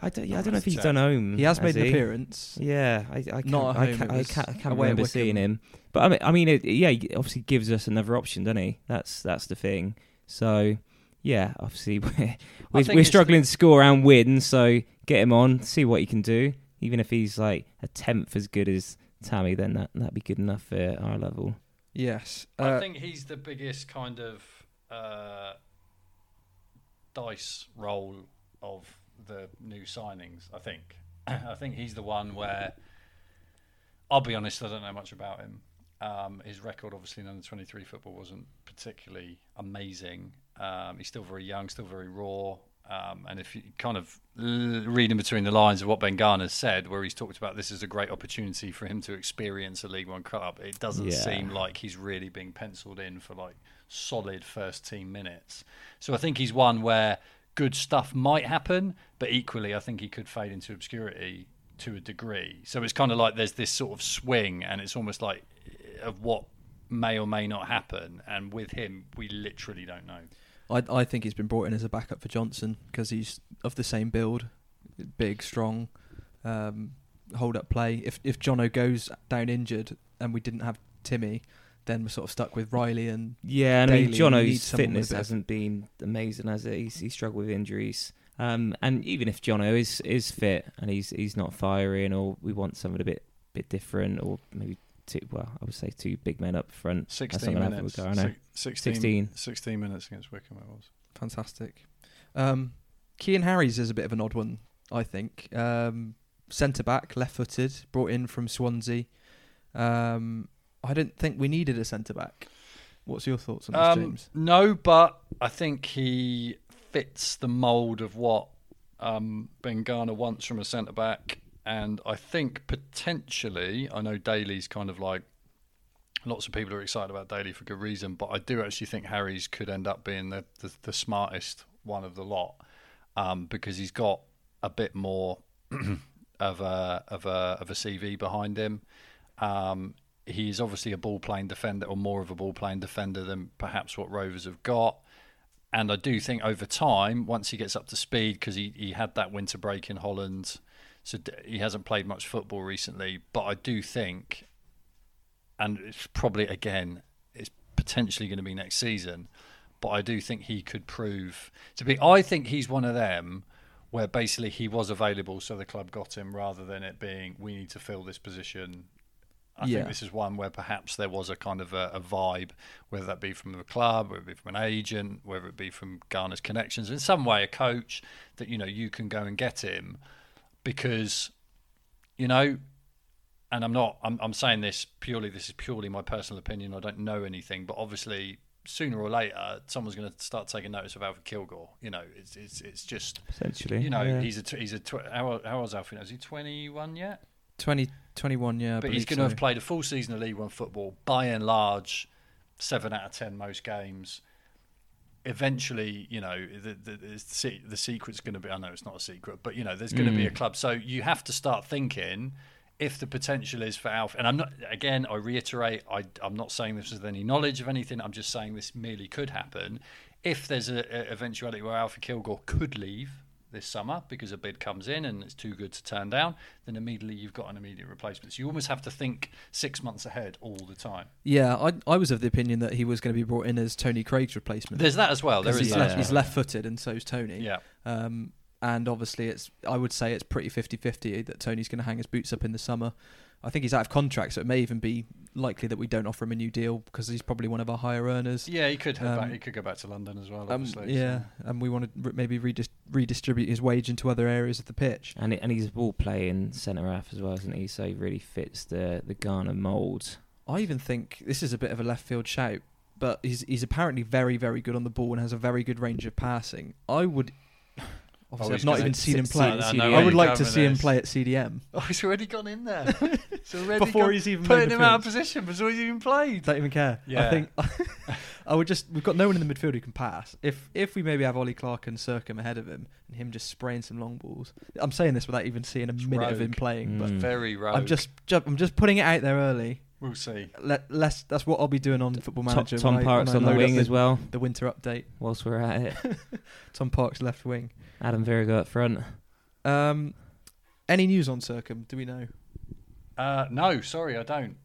I don't, yeah, I don't know if he's done home. He has made an he? appearance. Yeah, I, I can't, Not at I can't, I can't, I can't remember seeing him. But I mean, I mean, it, yeah, he obviously gives us another option, doesn't he? That's that's the thing. So yeah, obviously we're we're, we're it's- struggling to score and win. So get him on, see what he can do. Even if he's like a tenth as good as Tammy, then that that'd be good enough for our level. Yes. I Uh, think he's the biggest kind of uh, dice roll of the new signings. I think. I think he's the one where. I'll be honest. I don't know much about him. Um, his record, obviously, in under twenty three football wasn't particularly amazing. Um, he's still very young, still very raw. Um, and if you kind of reading between the lines of what Ben Garner's said, where he's talked about this is a great opportunity for him to experience a League One club, it doesn't Yeah. seem like he's really being penciled in for like solid first team minutes. So I think he's one where good stuff might happen, but equally I think he could fade into obscurity to a degree. So it's kind of like there's this sort of swing, and it's almost like eh, of what may or may not happen. And with him, we literally don't know. I I think he's been brought in as a backup for Jonson because he's of the same build, big, strong, um, hold up play. If if Jono goes down injured and we didn't have Timmy, then we're sort of stuck with Riley and Yeah, and I mean, Daily, Jono's fitness a bit of- hasn't been amazing, has it? He's, he's struggled with injuries. Um, and even if Jono is is fit and he's he's not firing, or we want someone a bit bit different, or maybe two, well, I would say two big men up front. 16 not gonna happen minutes. with Garner. Six- 16, 16. 16 minutes against Wycombe it was. fantastic. Um, Cian Harries is a bit of an odd one, I think. Um, Centre back, left footed, brought in from Swansea. Um, I didn't think we needed a centre back. What's your thoughts on this, Um, James? No, but I think he fits the mould of what um, Ben Garner wants from a centre back, and I think potentially, I know Daly's kind of like lots of people are excited about Daly for good reason, but I do actually think Harries could end up being the the, the smartest one of the lot um, because he's got a bit more of a of a of a CV behind him. Um, he's obviously a ball playing defender, or more of a ball playing defender than perhaps what Rovers have got. And I do think over time, once he gets up to speed, because he, he had that winter break in Holland, so he hasn't played much football recently. But I do think, and it's probably again, it's potentially going to be next season. But I do think he could prove to be. I think he's one of them where basically he was available, so the club got him, rather than it being we need to fill this position. I Yeah. think this is one where perhaps there was a kind of a, a vibe, whether that be from the club, whether it be from an agent, whether it be from Garner's connections, in some way a coach that you know you can go and get him because you know and I'm not I'm, I'm saying this purely this is purely my personal opinion I don't know anything but obviously sooner or later someone's going to start taking notice of Alfred Kilgour you know it's it's it's just Essentially, you know yeah. he's a he's a tw- how how old is Alfred is he 21 yet 20, 21, yeah. I but he's going to so. have played a full season of League One football, by and large, seven out of ten most games. Eventually, you know, the the, the, the secret's going to be. I know it's not a secret, but you know, there's going to be a Mm. club. So you have to start thinking if the potential is for Alf. And I'm not. Again, I reiterate, I, I'm not saying this with any knowledge of anything. I'm just saying this merely could happen. If there's a, a eventuality where Alfie Kilgour could leave this summer because a bid comes in and it's too good to turn down, then immediately you've got an immediate replacement. So you almost have to think six months ahead all the time. Yeah, I I was of the opinion that he was going to be brought in as Tony Craig's replacement. There's that as well. There is he's, that. left, he's left-footed, and so's Tony. Yeah. Um, and obviously, it's I would say it's pretty 50-50 that Tony's going to hang his boots up in the summer. I think he's out of contract, so it may even be likely that we don't offer him a new deal because he's probably one of our higher earners. Yeah, he could um, back, he could go back to London as well. Um, yeah, so. and we want to r- maybe redis- redistribute his wage into other areas of the pitch. And and he's a ball playing centre half as well, isn't he? So he really fits the the Garner mould. I even think this is a bit of a left field shout, but he's he's apparently very very good on the ball and has a very good range of passing. I would. Obviously, I've not even seen him play. sit- I I know know I would like to see him play at CDM Oh, he's already gone in there. It's already before gone- he's even putting him out of position before he's even played. Don't even care. I think I would just. We've got no one in the midfield who can pass. If if we maybe have Ollie Clark and Sercombe ahead of him and him just spraying some long balls. I'm saying this without even seeing a It's minute of him rogue. playing, but Mm. Very rogue. I'm just, ju- I'm just putting it out there early. We'll see. Let less. That's what I'll be doing on Football Tom, Manager. Tom when I- Parks I on the load up wing as well. The winter update. Whilst we're at it, Tom Parkes left wing. Adam Virgo up front. Um, any news on Sercombe? Do we know? Uh, no, sorry, I don't.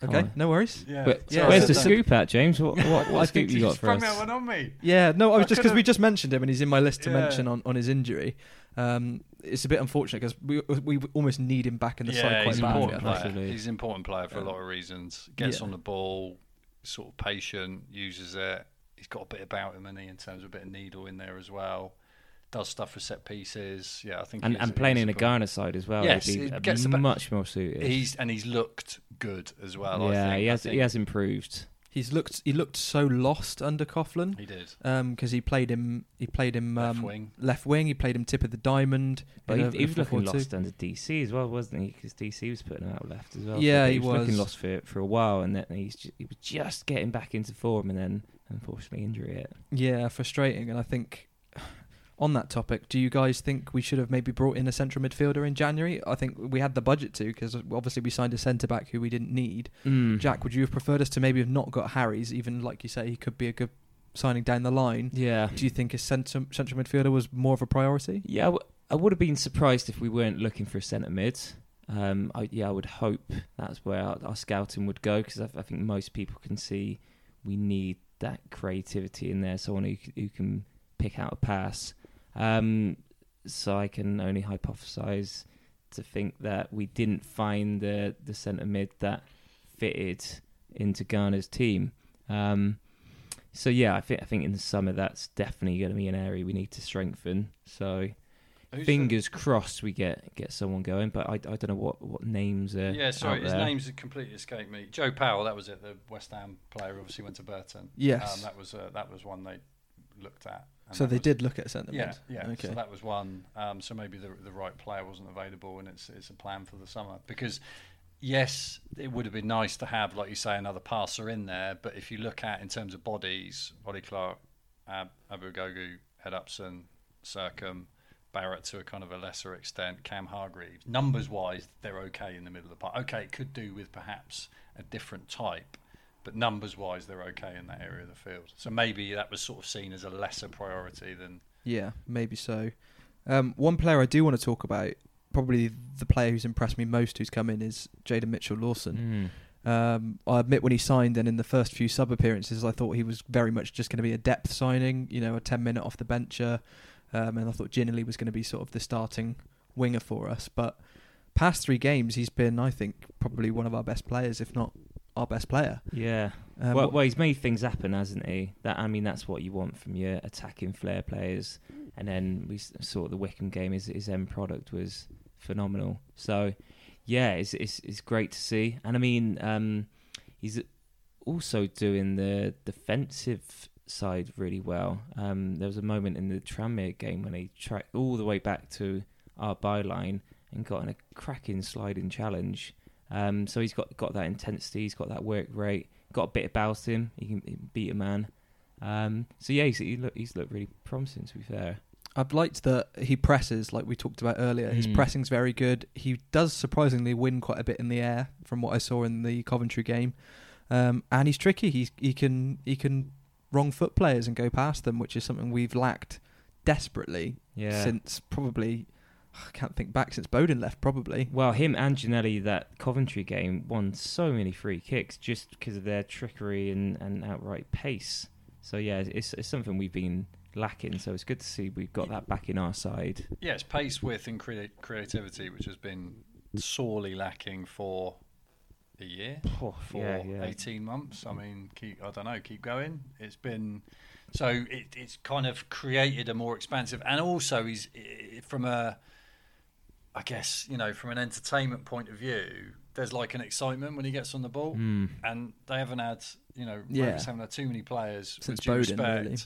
Come Okay, on. no worries. Yeah. But Yeah, where's the so- scoop at, James? What, what, what scoop you you got for sprung us? that one on me. Yeah, no, I was I just because we could've- just mentioned him and he's in my list to Yeah. mention on, on his injury. Um, it's a bit unfortunate because we we almost need him back in the yeah, side he's quite an badly. important I player. Absolutely. He's an important player for a lot of reasons. Gets yeah. on the ball, sort of patient, uses it. He's got a bit about him, and he in terms of a bit of needle in there as well. Does stuff for set pieces. Yeah, I think. And, he's- and playing he's in a important. Garner side as well. Yes, he'd be it gets the ba- much more suited. He's and he's looked good as well. I yeah, think. he I has think he has improved. He's looked he looked so lost under Coughlan He did. because he played him he played him Left um, wing. left wing. He played him tip of the diamond. But he, a- he was looking 4-4-2. lost under DC as well, wasn't he? Because DC was putting him out left as well. Yeah, bit. he was, looking lost for for a while, and then he's ju- he was just getting back into form, and then unfortunately injury it. Yeah, frustrating. And I think on that topic, do you guys think we should have maybe brought in a central midfielder in January? I think we had the budget to because obviously we signed a centre back who we didn't need. Mm. Jack, would you have preferred us to maybe have not got Harries, even like you say, he could be a good signing down the line? Yeah, Do you think a centre, central midfielder was more of a priority? yeah. I, w- I would have been surprised if we weren't looking for a centre mid. Um, I, yeah, I would hope that's where our, our scouting would go because I, I think most people can see we need that creativity in there, someone who, who can pick out a pass. Um, so I can only hypothesize to think that we didn't find the the centre mid that fitted into Garner's team. Um, so yeah, I think I think in the summer that's definitely going to be an area we need to strengthen. So Who's fingers crossed we get get someone going, but I, I don't know what, what names are. yeah, sorry, his name's completely escaped me. Joe Powell, that was it. The West Ham player, obviously went to Burton. Yes. Um, that was uh, that was one they looked at. so they was- did look at centre Yeah, mid. yeah. Okay. So that was one. Um, so maybe the the right player wasn't available, and it's it's a plan for the summer because. Yes, it would have been nice to have, like you say, another passer in there. But if you look at in terms of bodies, Ollie Clark, Ab- Abu Ogogo, Ed Upson, Sercombe, Barrett to a kind of a lesser extent, Cam Hargreaves. Numbers wise, they're okay in the middle of the park. Okay, it could do with perhaps a different type, but numbers wise, they're okay in that area of the field. So maybe that was sort of seen as a lesser priority than Yeah, maybe so. Um, one player I do want to talk about, probably the player who's impressed me most who's come in, is Jayden Mitchell Lawson. Mm. Um, I admit when he signed and in the first few sub appearances, I thought he was very much just going to be a depth signing, you know, a 10 minute off the bencher. Um, and I thought Ginnelly was going to be sort of the starting winger for us. But past three games, he's been, I think, probably one of our best players, if not our best player. Yeah. Um, well, well, he's made things happen, hasn't he? That I mean, that's what you want from your attacking flair players. And then we saw the Wycombe game. His his end product was phenomenal. So, yeah, it's it's, it's great to see. And I mean, um, he's also doing the defensive side really well. Um, there was a moment in the Tranmere game when he tracked all the way back to our byline and got in a cracking sliding challenge. Um, so he's got got that intensity, he's got that work rate, got a bit about him. He can, he beat a man. Um, so yeah, he's he look, he's looked really promising. To be fair, I've liked that he presses, like we talked about earlier. His Mm. pressing's very good. He does surprisingly win quite a bit in the air, from what I saw in the Coventry game. Um, and he's tricky. He's he can he can wrong foot players and go past them, which is something we've lacked desperately yeah. since probably I can't think back since Bodin left. Probably. Well, him and Ginnelly, that Coventry game, won so many free kicks just because of their trickery and, and outright pace. So yeah, it's it's something we've been lacking. So it's good to see we've got that back in our side. Yeah, it's pace, width, and crea- creativity, which has been sorely lacking for a year, Oh, for yeah, yeah. eighteen months. I mean, keep I don't know, keep going. It's been so it, it's kind of created a more expansive, and also he's from a, I guess you know, from an entertainment point of view, there's like an excitement when he gets on the ball, Mm. and they haven't had you know, Yeah. Rovers haven't had too many players Since Bodin, respect, really.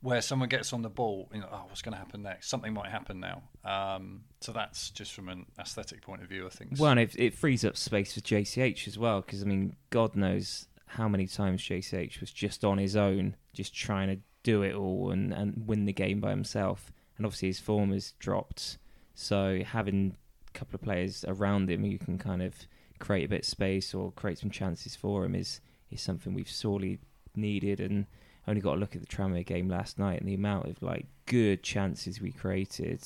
where someone gets on the ball, you know, oh, what's going to happen next? Something might happen now. Um, so that's just from an aesthetic point of view, I think. Well, and it, it frees up space for JCH as well because I mean, God knows how many times JCH was just on his own, just trying to do it all and, and win the game by himself. And obviously, his form has dropped. So having a couple of players around him you can kind of create a bit of space or create some chances for him is is something we've sorely needed. And only got to look at the Tranmere game last night and the amount of like good chances we created.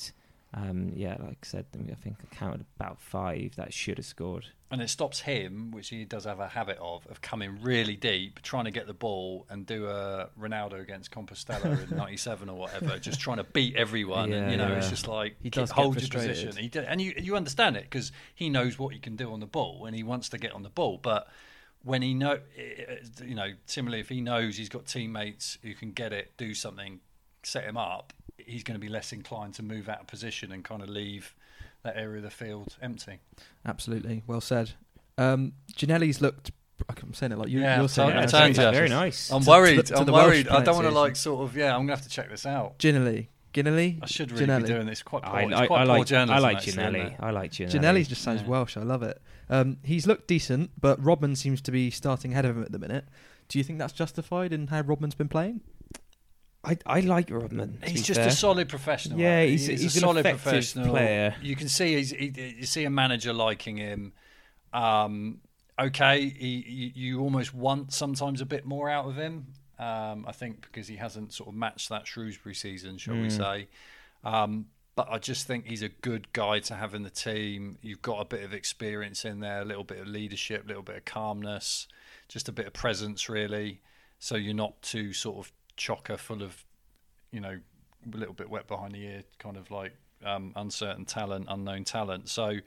Um, yeah, like I said, I think I counted about five that should have scored. and it stops him, which he does have a habit of, of coming really deep, trying to get the ball and do a Ronaldo against Compostela in '97 or whatever, just trying to beat everyone. and you know, it's just like He does hold your position. He do, and you you understand it because he knows what he can do on the ball and he wants to get on the ball, but. When he know, you know, similarly, if he knows he's got teammates who can get it, do something, set him up, he's going to be less inclined to move out of position and kind of leave that area of the field empty. Absolutely, well said. Um, Ginnelly's looked. I'm saying it like you, Yeah, you're saying. so- it. I I'm saying it. very nice. I'm To- worried. to the- to I'm worried. I don't want to like sort of. Yeah, I'm gonna have to check this out. Ginnelly. Ginnelly. I should really Ginnelly. be doing this. Quite poor. I, I, quite I poor like I like Ginnelly. I like Ginnelly. Ginnelly just sounds Yeah. Welsh. I love it. Um, he's looked decent, but Rodman seems to be starting ahead of him at the minute. Do you think that's justified in how Rodman's been playing? I, I like Rodman. He's just fair. a solid professional. Yeah, Andy. he's- he's, he's a an solid professional player. You can see he's, he, you see a manager liking him. Um, okay, he, you, almost want sometimes a bit more out of him. Um, I think because he hasn't sort of matched that Shrewsbury season, shall we Mm. say? Um, but I just think he's a good guy to have in the team. You've got a bit of experience in there, a little bit of leadership, a little bit of calmness, just a bit of presence, really. So you're not too sort of chocker full of, you know, a little bit wet behind the ear, kind of like um, uncertain talent, unknown talent. So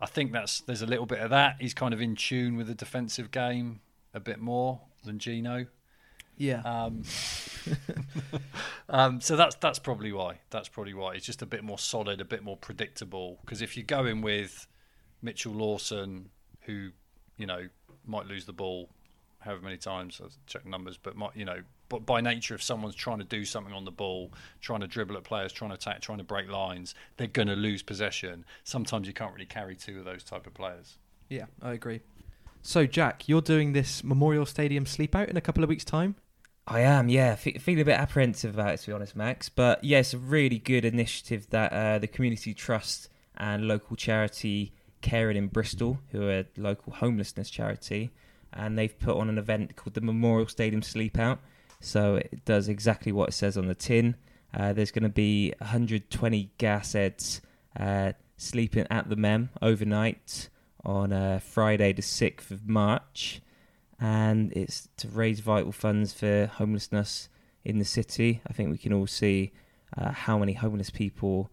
I think that's there's a little bit of that. He's kind of in tune with the defensive game a bit more than Gino. Yeah. Um, um, so that's that's probably why. That's probably why it's just a bit more solid, a bit more predictable. Because if you're going with Mitchell Lawson, who you know might lose the ball however many times, I've checked numbers, but might you know, but by nature, if someone's trying to do something on the ball, trying to dribble at players, trying to attack, trying to break lines, they're going to lose possession. Sometimes you can't really carry two of those type of players. yeah, I agree. So, Jack, you're doing this Memorial Stadium sleep out in a couple of weeks' time. I am, yeah. Fe feeling a bit apprehensive about it, to be honest, Max. But yeah, it's a really good initiative that uh, the Community Trust and local charity Caring in Bristol, who are a local homelessness charity, and they've put on an event called the Memorial Stadium Sleep Out. So it does exactly what it says on the tin. Uh, there's going to be 120 gas heads uh, sleeping at the Mem overnight on uh, Friday, the 6th of March and it's to raise vital funds for homelessness in the city. I think we can all see uh, how many homeless people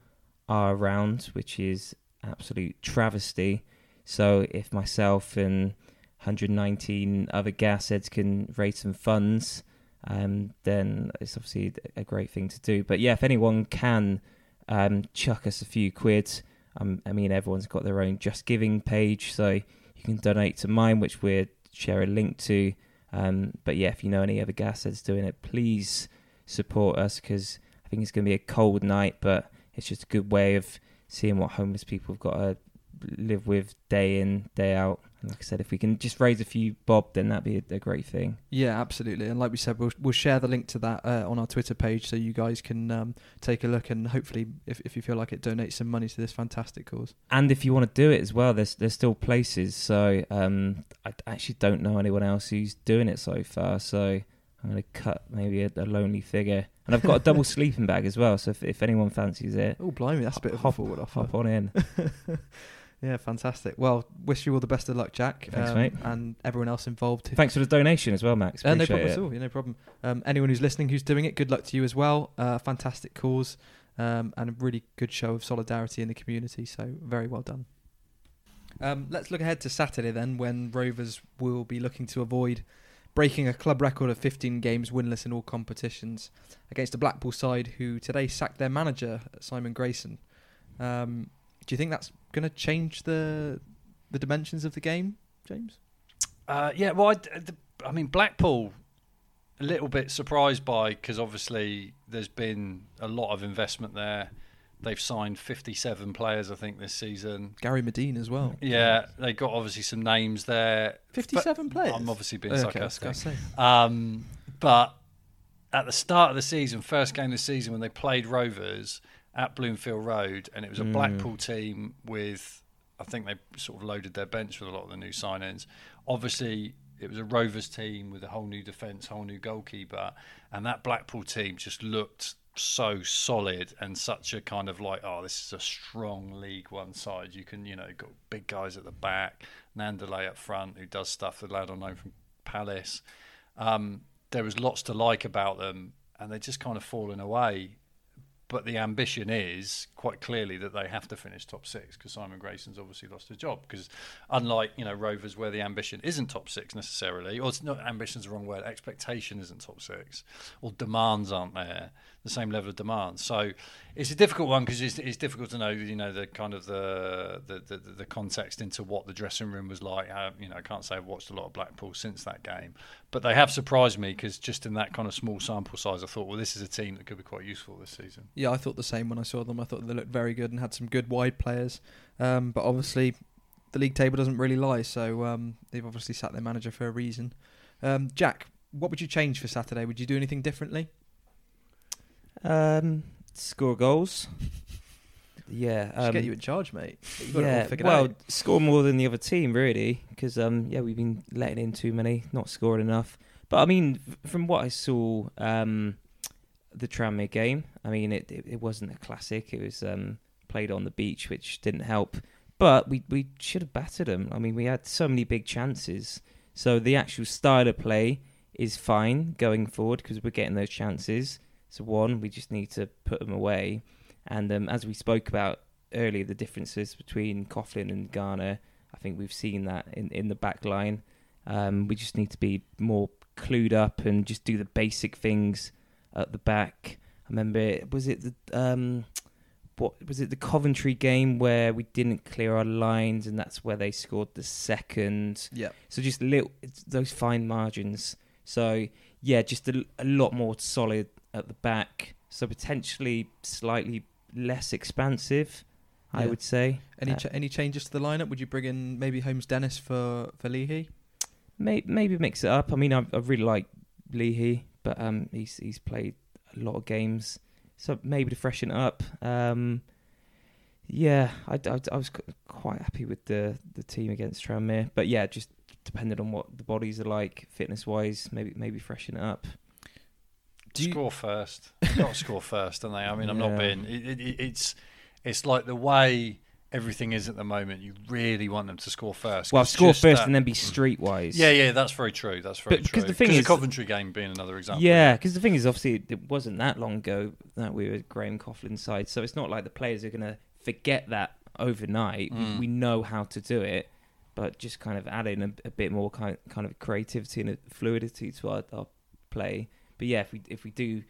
are around, which is absolute travesty. So if myself and 119 other gas heads can raise some funds, um, then it's obviously a great thing to do. But yeah, if anyone can um, chuck us a few quid, um, I mean, everyone's got their own Just Giving page, so you can donate to mine, which we're share a link to. Um, but yeah, if you know any other gas heads doing it, please support us because I think it's going to be a cold night, but it's just a good way of seeing what homeless people have got to live with day in day out. Like I said, if we can just raise a few bob, then that'd be a, a great thing. Yeah, absolutely. And like we said, we'll we'll share the link to that uh, on our Twitter page so you guys can um, take a look and hopefully, if if you feel like it, donate some money to this fantastic cause. And if you want to do it as well, there's there's still places. So um, I actually don't know anyone else who's doing it so far. So I'm going to cut maybe a, a lonely figure. And I've got a double sleeping bag as well. So if, if anyone fancies it, Oh, blimey, that's a bit of a Hop- forward offer. hop on in. yeah, fantastic. Well, wish you all the best of luck, Jack, um, Thanks, mate. and everyone else involved. Thanks for the donation as well, Max. Uh, no problem it. at all. Yeah, no problem. Um, anyone who's listening who's doing it, good luck to you as well. Uh, fantastic cause um, and a really good show of solidarity in the community. So very well done. Um, let's look ahead to Saturday then, when Rovers will be looking to avoid breaking a club record of 15 games winless in all competitions against a Blackpool side who today sacked their manager Simon Grayson. Um, do you think that's going to change the the dimensions of the game, James? Uh, yeah, well, I, the, I mean, Blackpool, a little bit surprised by because obviously there's been a lot of investment there. They've signed 57 players, I think, this season. Gary Madine as well. Yeah, they got obviously some names there. 57 players. I'm obviously being Okay, sarcastic. Um, but at the start of the season, first game of the season, when they played Rovers at Bloomfield Road, and it was a Mm. Blackpool team with, I think they sort of loaded their bench with a lot of the new signings. Obviously, it was a Rovers team with a whole new defence, whole new goalkeeper, and that Blackpool team just looked so solid and such a kind of like, oh, this is a strong League One side. You can, you know, got big guys at the back, Gnanduillet up front who does stuff. The lad I know from Palace. Um, there was lots to like about them, and they're just kind of fallen away. But the ambition is quite clearly that they have to finish top six because Simon Grayson's obviously lost his job. Because unlike you know Rovers, where the ambition isn't top six necessarily, or it's not ambition's the wrong word, expectation isn't top six, or demands aren't there, the same level of demands. So it's a difficult one because it's, it's difficult to know you know the kind of the the, the the context into what the dressing room was like. How, you know, I can't say I've watched a lot of Blackpool since that game, but they have surprised me because just in that kind of small sample size, I thought, well, this is a team that could be quite useful this season. Yeah, I thought the same when I saw them. I thought they looked very good and had some good wide players. Um, but obviously, the league table doesn't really lie, so um, they've obviously sat their manager for a reason. Um, Jack, what would you change for Saturday? Would you do anything differently? Um, score goals. Yeah. Um, get you in charge, mate. You've got it yeah. Well, out. score more than the other team, really, because um, yeah, we've been letting in too many, not scoring enough. But I mean, from what I saw, um, the Tranmere game, I mean, it, it it wasn't a classic. It was um played on the beach, which didn't help. But we we should have battered them. I mean, we had so many big chances. So the actual style of play is fine going forward because we're getting those chances. So one, we just need to put them away. And um, as we spoke about earlier, the differences between Coughlan and Garner, I think we've seen that in, in the back line. Um, we just need to be more clued up and just do the basic things at the back. I remember, was it the um, what was it the Coventry game where we didn't clear our lines and that's where they scored the second. Yeah. So just little it's those fine margins. So yeah, just a, a lot more solid at the back. So potentially slightly less expansive, I would say. Any Uh, any changes to the lineup? Would you bring in maybe Holmes Dennis for for Leahy? May, maybe mix it up. I mean, I, I really like Leahy, but um, he's he's played a lot of games, so maybe to freshen up. Um, yeah, I, I, I was quite happy with the the team against Tranmere, but yeah, just depended on what the bodies are like, fitness wise, maybe maybe freshen it up. Do you- score first. They've got to score first, don't they? I mean, I'm not being. It, it, it's it's like the way everything is at the moment. You really want them to score first. Well, score first that- and then be streetwise. Yeah, yeah, that's very true. That's very But true. because the thing is- Coventry game being another example. Yeah, because the thing is, obviously, it- wasn't that long ago that we were Graham Coughlan's side, so it's not like the players are going to forget that overnight. We- Mm. We, know how to do it, but just kind of adding a, a bit more kind kind of creativity and fluidity to our, our play. But yeah, if we if we do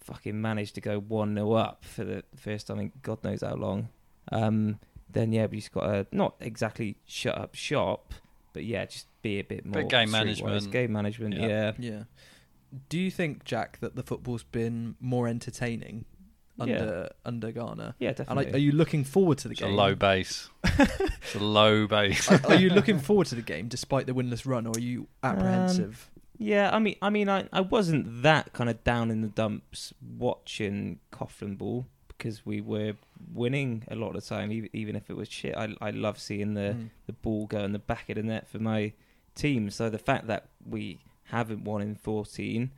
fucking manage to go one 0 up for the first time in God knows how long, um, then yeah, but we just got to not exactly shut up shop, but yeah, just be a bit more Bit game streetwise. management. game management. Yeah. yeah. Yeah. Do you think, Jack, that the football's been more entertaining under under Garner. Yeah, definitely. are, are you looking forward to the It's game? a low base. it's a low base. are, are you looking forward to the game despite the winless run, or are you apprehensive? Um, yeah, I mean, I mean, I, I wasn't that kind of down in the dumps watching Coughlan ball because we were winning a lot of the time, even, even if it was shit. I I love seeing the Mm. the ball go in the back of the net for my team. So the fact that we haven't won in 14,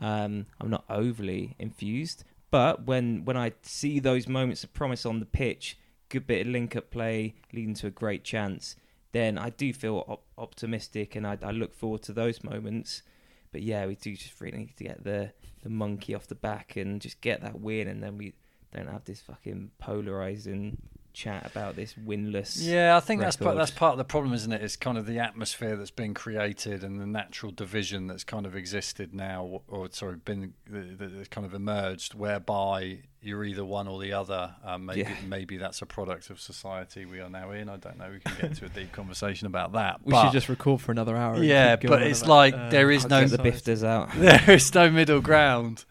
um, I'm not overly infused. But when when I see those moments of promise on the pitch, good bit of link up play leading to a great chance, then I do feel op- optimistic and I, I look forward to those moments. But yeah, we do just really need to get the the monkey off the back and just get that win, and then we don't have this fucking polarizing chat about this winless. Yeah, I think that's part, that's part of the problem, isn't it? It's kind of the atmosphere that's been created and the natural division that's kind of existed now, or sorry, been that has kind of emerged, whereby you're either one or the other. Um, maybe Yeah. maybe that's a product of society we are now in. I don't know. We can get into a deep conversation about that. We but, should just record for another hour. Yeah, but it's like uh, there is I'll no the bifters out. there is no middle ground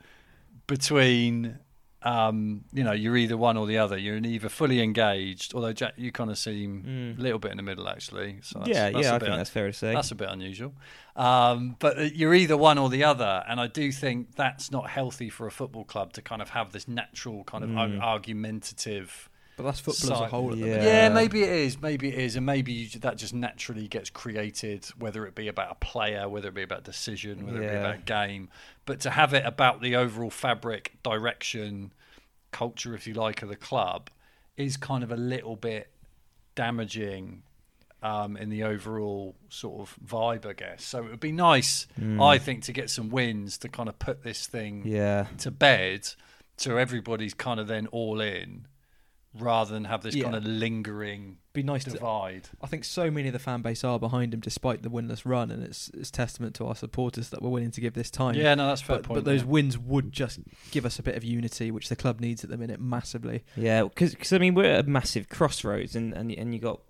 between um, you know you're either one or the other. You're either fully engaged, although Jack, you kind of seem Mm. a little bit in the middle actually. So that's, yeah, that's yeah, I think that's fair to say. that's a bit unusual. Um, but uh, you're either one or the other, and I do think that's not healthy for a football club to kind of have this natural kind of Mm. argumentative. But that's football as a whole. Yeah. Yeah, maybe it is, maybe it is, and maybe you, that just naturally gets created, whether it be about a player, whether it be about decision, whether it be about game. But to have it about the overall fabric, direction, culture, if you like, of the club, is kind of a little bit damaging um, in the overall sort of vibe, I guess. So it would be nice, Mm. I think, to get some wins to kind of put this thing yeah, to bed, so everybody's kind of then all in, rather than have this Yeah. kind of lingering Be nice to. divide. I think so many of the fan base are behind him despite the winless run, and it's it's testament to our supporters that we're willing to give this time. Yeah, no, that's a fair But, point. but those yeah. wins would just give us a bit of unity, which the club needs at the minute massively. yeah. Because I mean, we're at a massive crossroads, and and and you got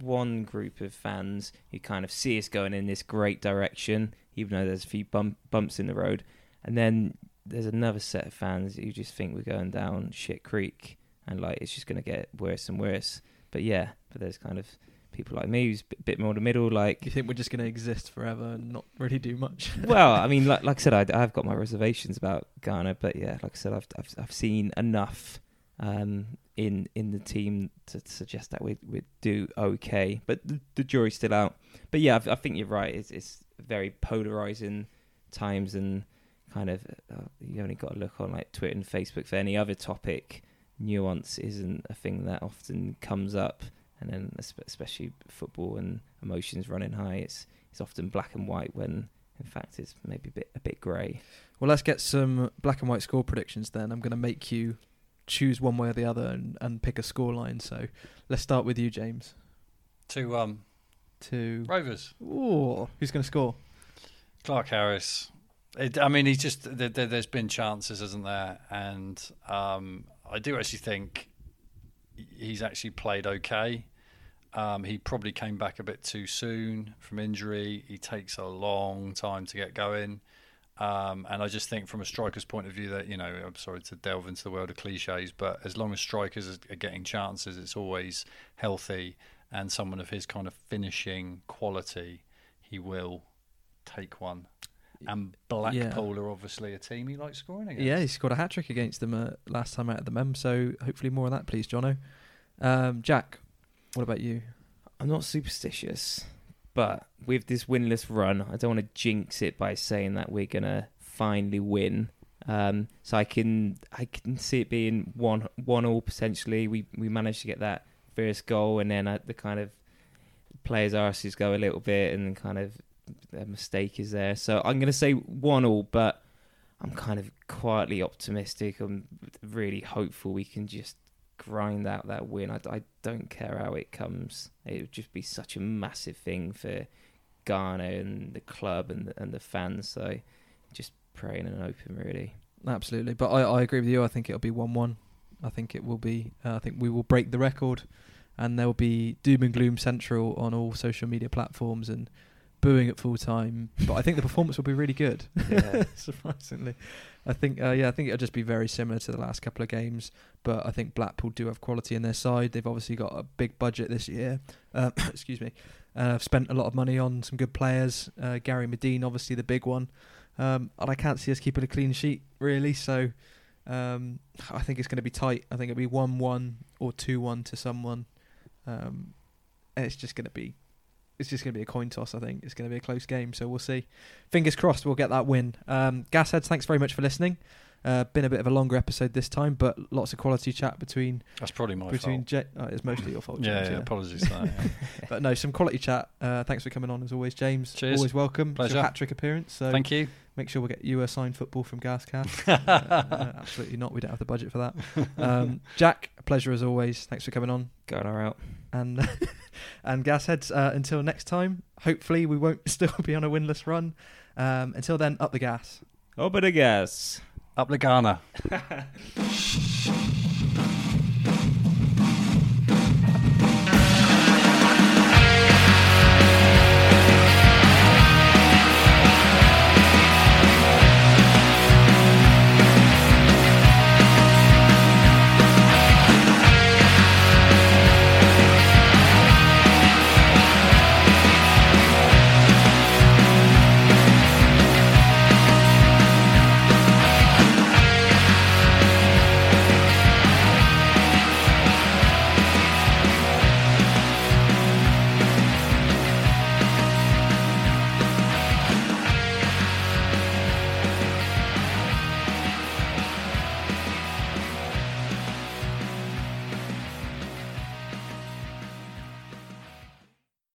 one group of fans who kind of see us going in this great direction, even though there's a few bump, bumps in the road, and then there's another set of fans who just think we're going down shit creek, and like it's just going to get worse and worse. But yeah, but there's kind of people like me who's a bit more in the middle, like You think we're just going to exist forever and not really do much? well, I mean, like, like I said, I, I've got my reservations about Garner, but yeah, like I said, I've I've, I've seen enough um, in in the team to suggest that we we do okay, but the, the jury's still out. But yeah, I, I think you're right. It's it's very polarizing times, and kind of uh, you only got to look on like Twitter and Facebook for any other topic. Nuance isn't a thing that often comes up, and then especially football and emotions running high. It's it's often black and white when in fact it's maybe a bit a bit grey. Well, let's get some black and white score predictions then. I'm going to make you choose one way or the other and, and pick a score line. So let's start with you, James. to um, To Rovers. Ooh, who's going to score? Clarke-Harris. It, I mean, he's just there, there's been chances, isn't there? And um, I do actually think he's actually played okay. Um, he probably came back a bit too soon from injury. He takes a long time to get going. Um, and I just think, from a striker's point of view, that you know, I'm sorry to delve into the world of cliches, but as long as strikers are getting chances, it's always healthy. And someone of his kind of finishing quality, he will take one. And Blackpool are obviously a team he likes scoring against. Yeah, he scored a hat trick against them uh, last time out at the Mem. So hopefully more of that, please, Jono. Um, Jack, what about you? I'm not superstitious, but with this winless run, I don't want to jinx it by saying that we're gonna finally win. Um, so I can I can see it being one one all potentially. We we managed to get that first goal, and then uh, the kind of players' arses go a little bit, and kind of a mistake is there. So I'm gonna say one all, but I'm kind of quietly optimistic. I'm really hopeful we can just grind out that win. I, I don't care how it comes. It would just be such a massive thing for Garner and the club and the, and the fans. So just praying and hoping, really. Absolutely, but I, I agree with you. I think it'll be one-one. I think it will be. Uh, I think we will break the record, and there will be doom and gloom central on all social media platforms and booing at full time, but I think the performance will be really good. Yeah. Surprisingly, I think uh, yeah, I think it'll just be very similar to the last couple of games. But I think Blackpool do have quality in their side. They've obviously got a big budget this year. Uh, excuse me. Uh, I've spent a lot of money on some good players. Uh, Gary Madine, obviously the big one, um, and I can't see us keeping a clean sheet really. So um, I think it's going to be tight. I think it'll be one-one or two-one to someone, um, and it's just going to be it's just going to be a coin toss. I think it's going to be a close game, so we'll see. Fingers crossed, we'll get that win. Um, Gasheads, thanks very much for listening. Uh, been a bit of a longer episode this time, but lots of quality chat between That's probably my between. fault. Ja- oh, it's mostly your fault, Yeah, James. yeah, apologies for that. yeah. But no, some quality chat. Uh, thanks for coming on as always, James. Cheers. Always welcome. It's Pleasure. your hat trick appearance. So Thank you. Make sure we get you a signed football from Gascast. uh, absolutely not. We don't have the budget for that. Um, Jack, pleasure as always. Thanks for coming on. Going her out. And and Gasheads, uh, until next time, hopefully we won't still be on a winless run. Um, until then, up the gas. Oh, but I guess. Up the Ghana.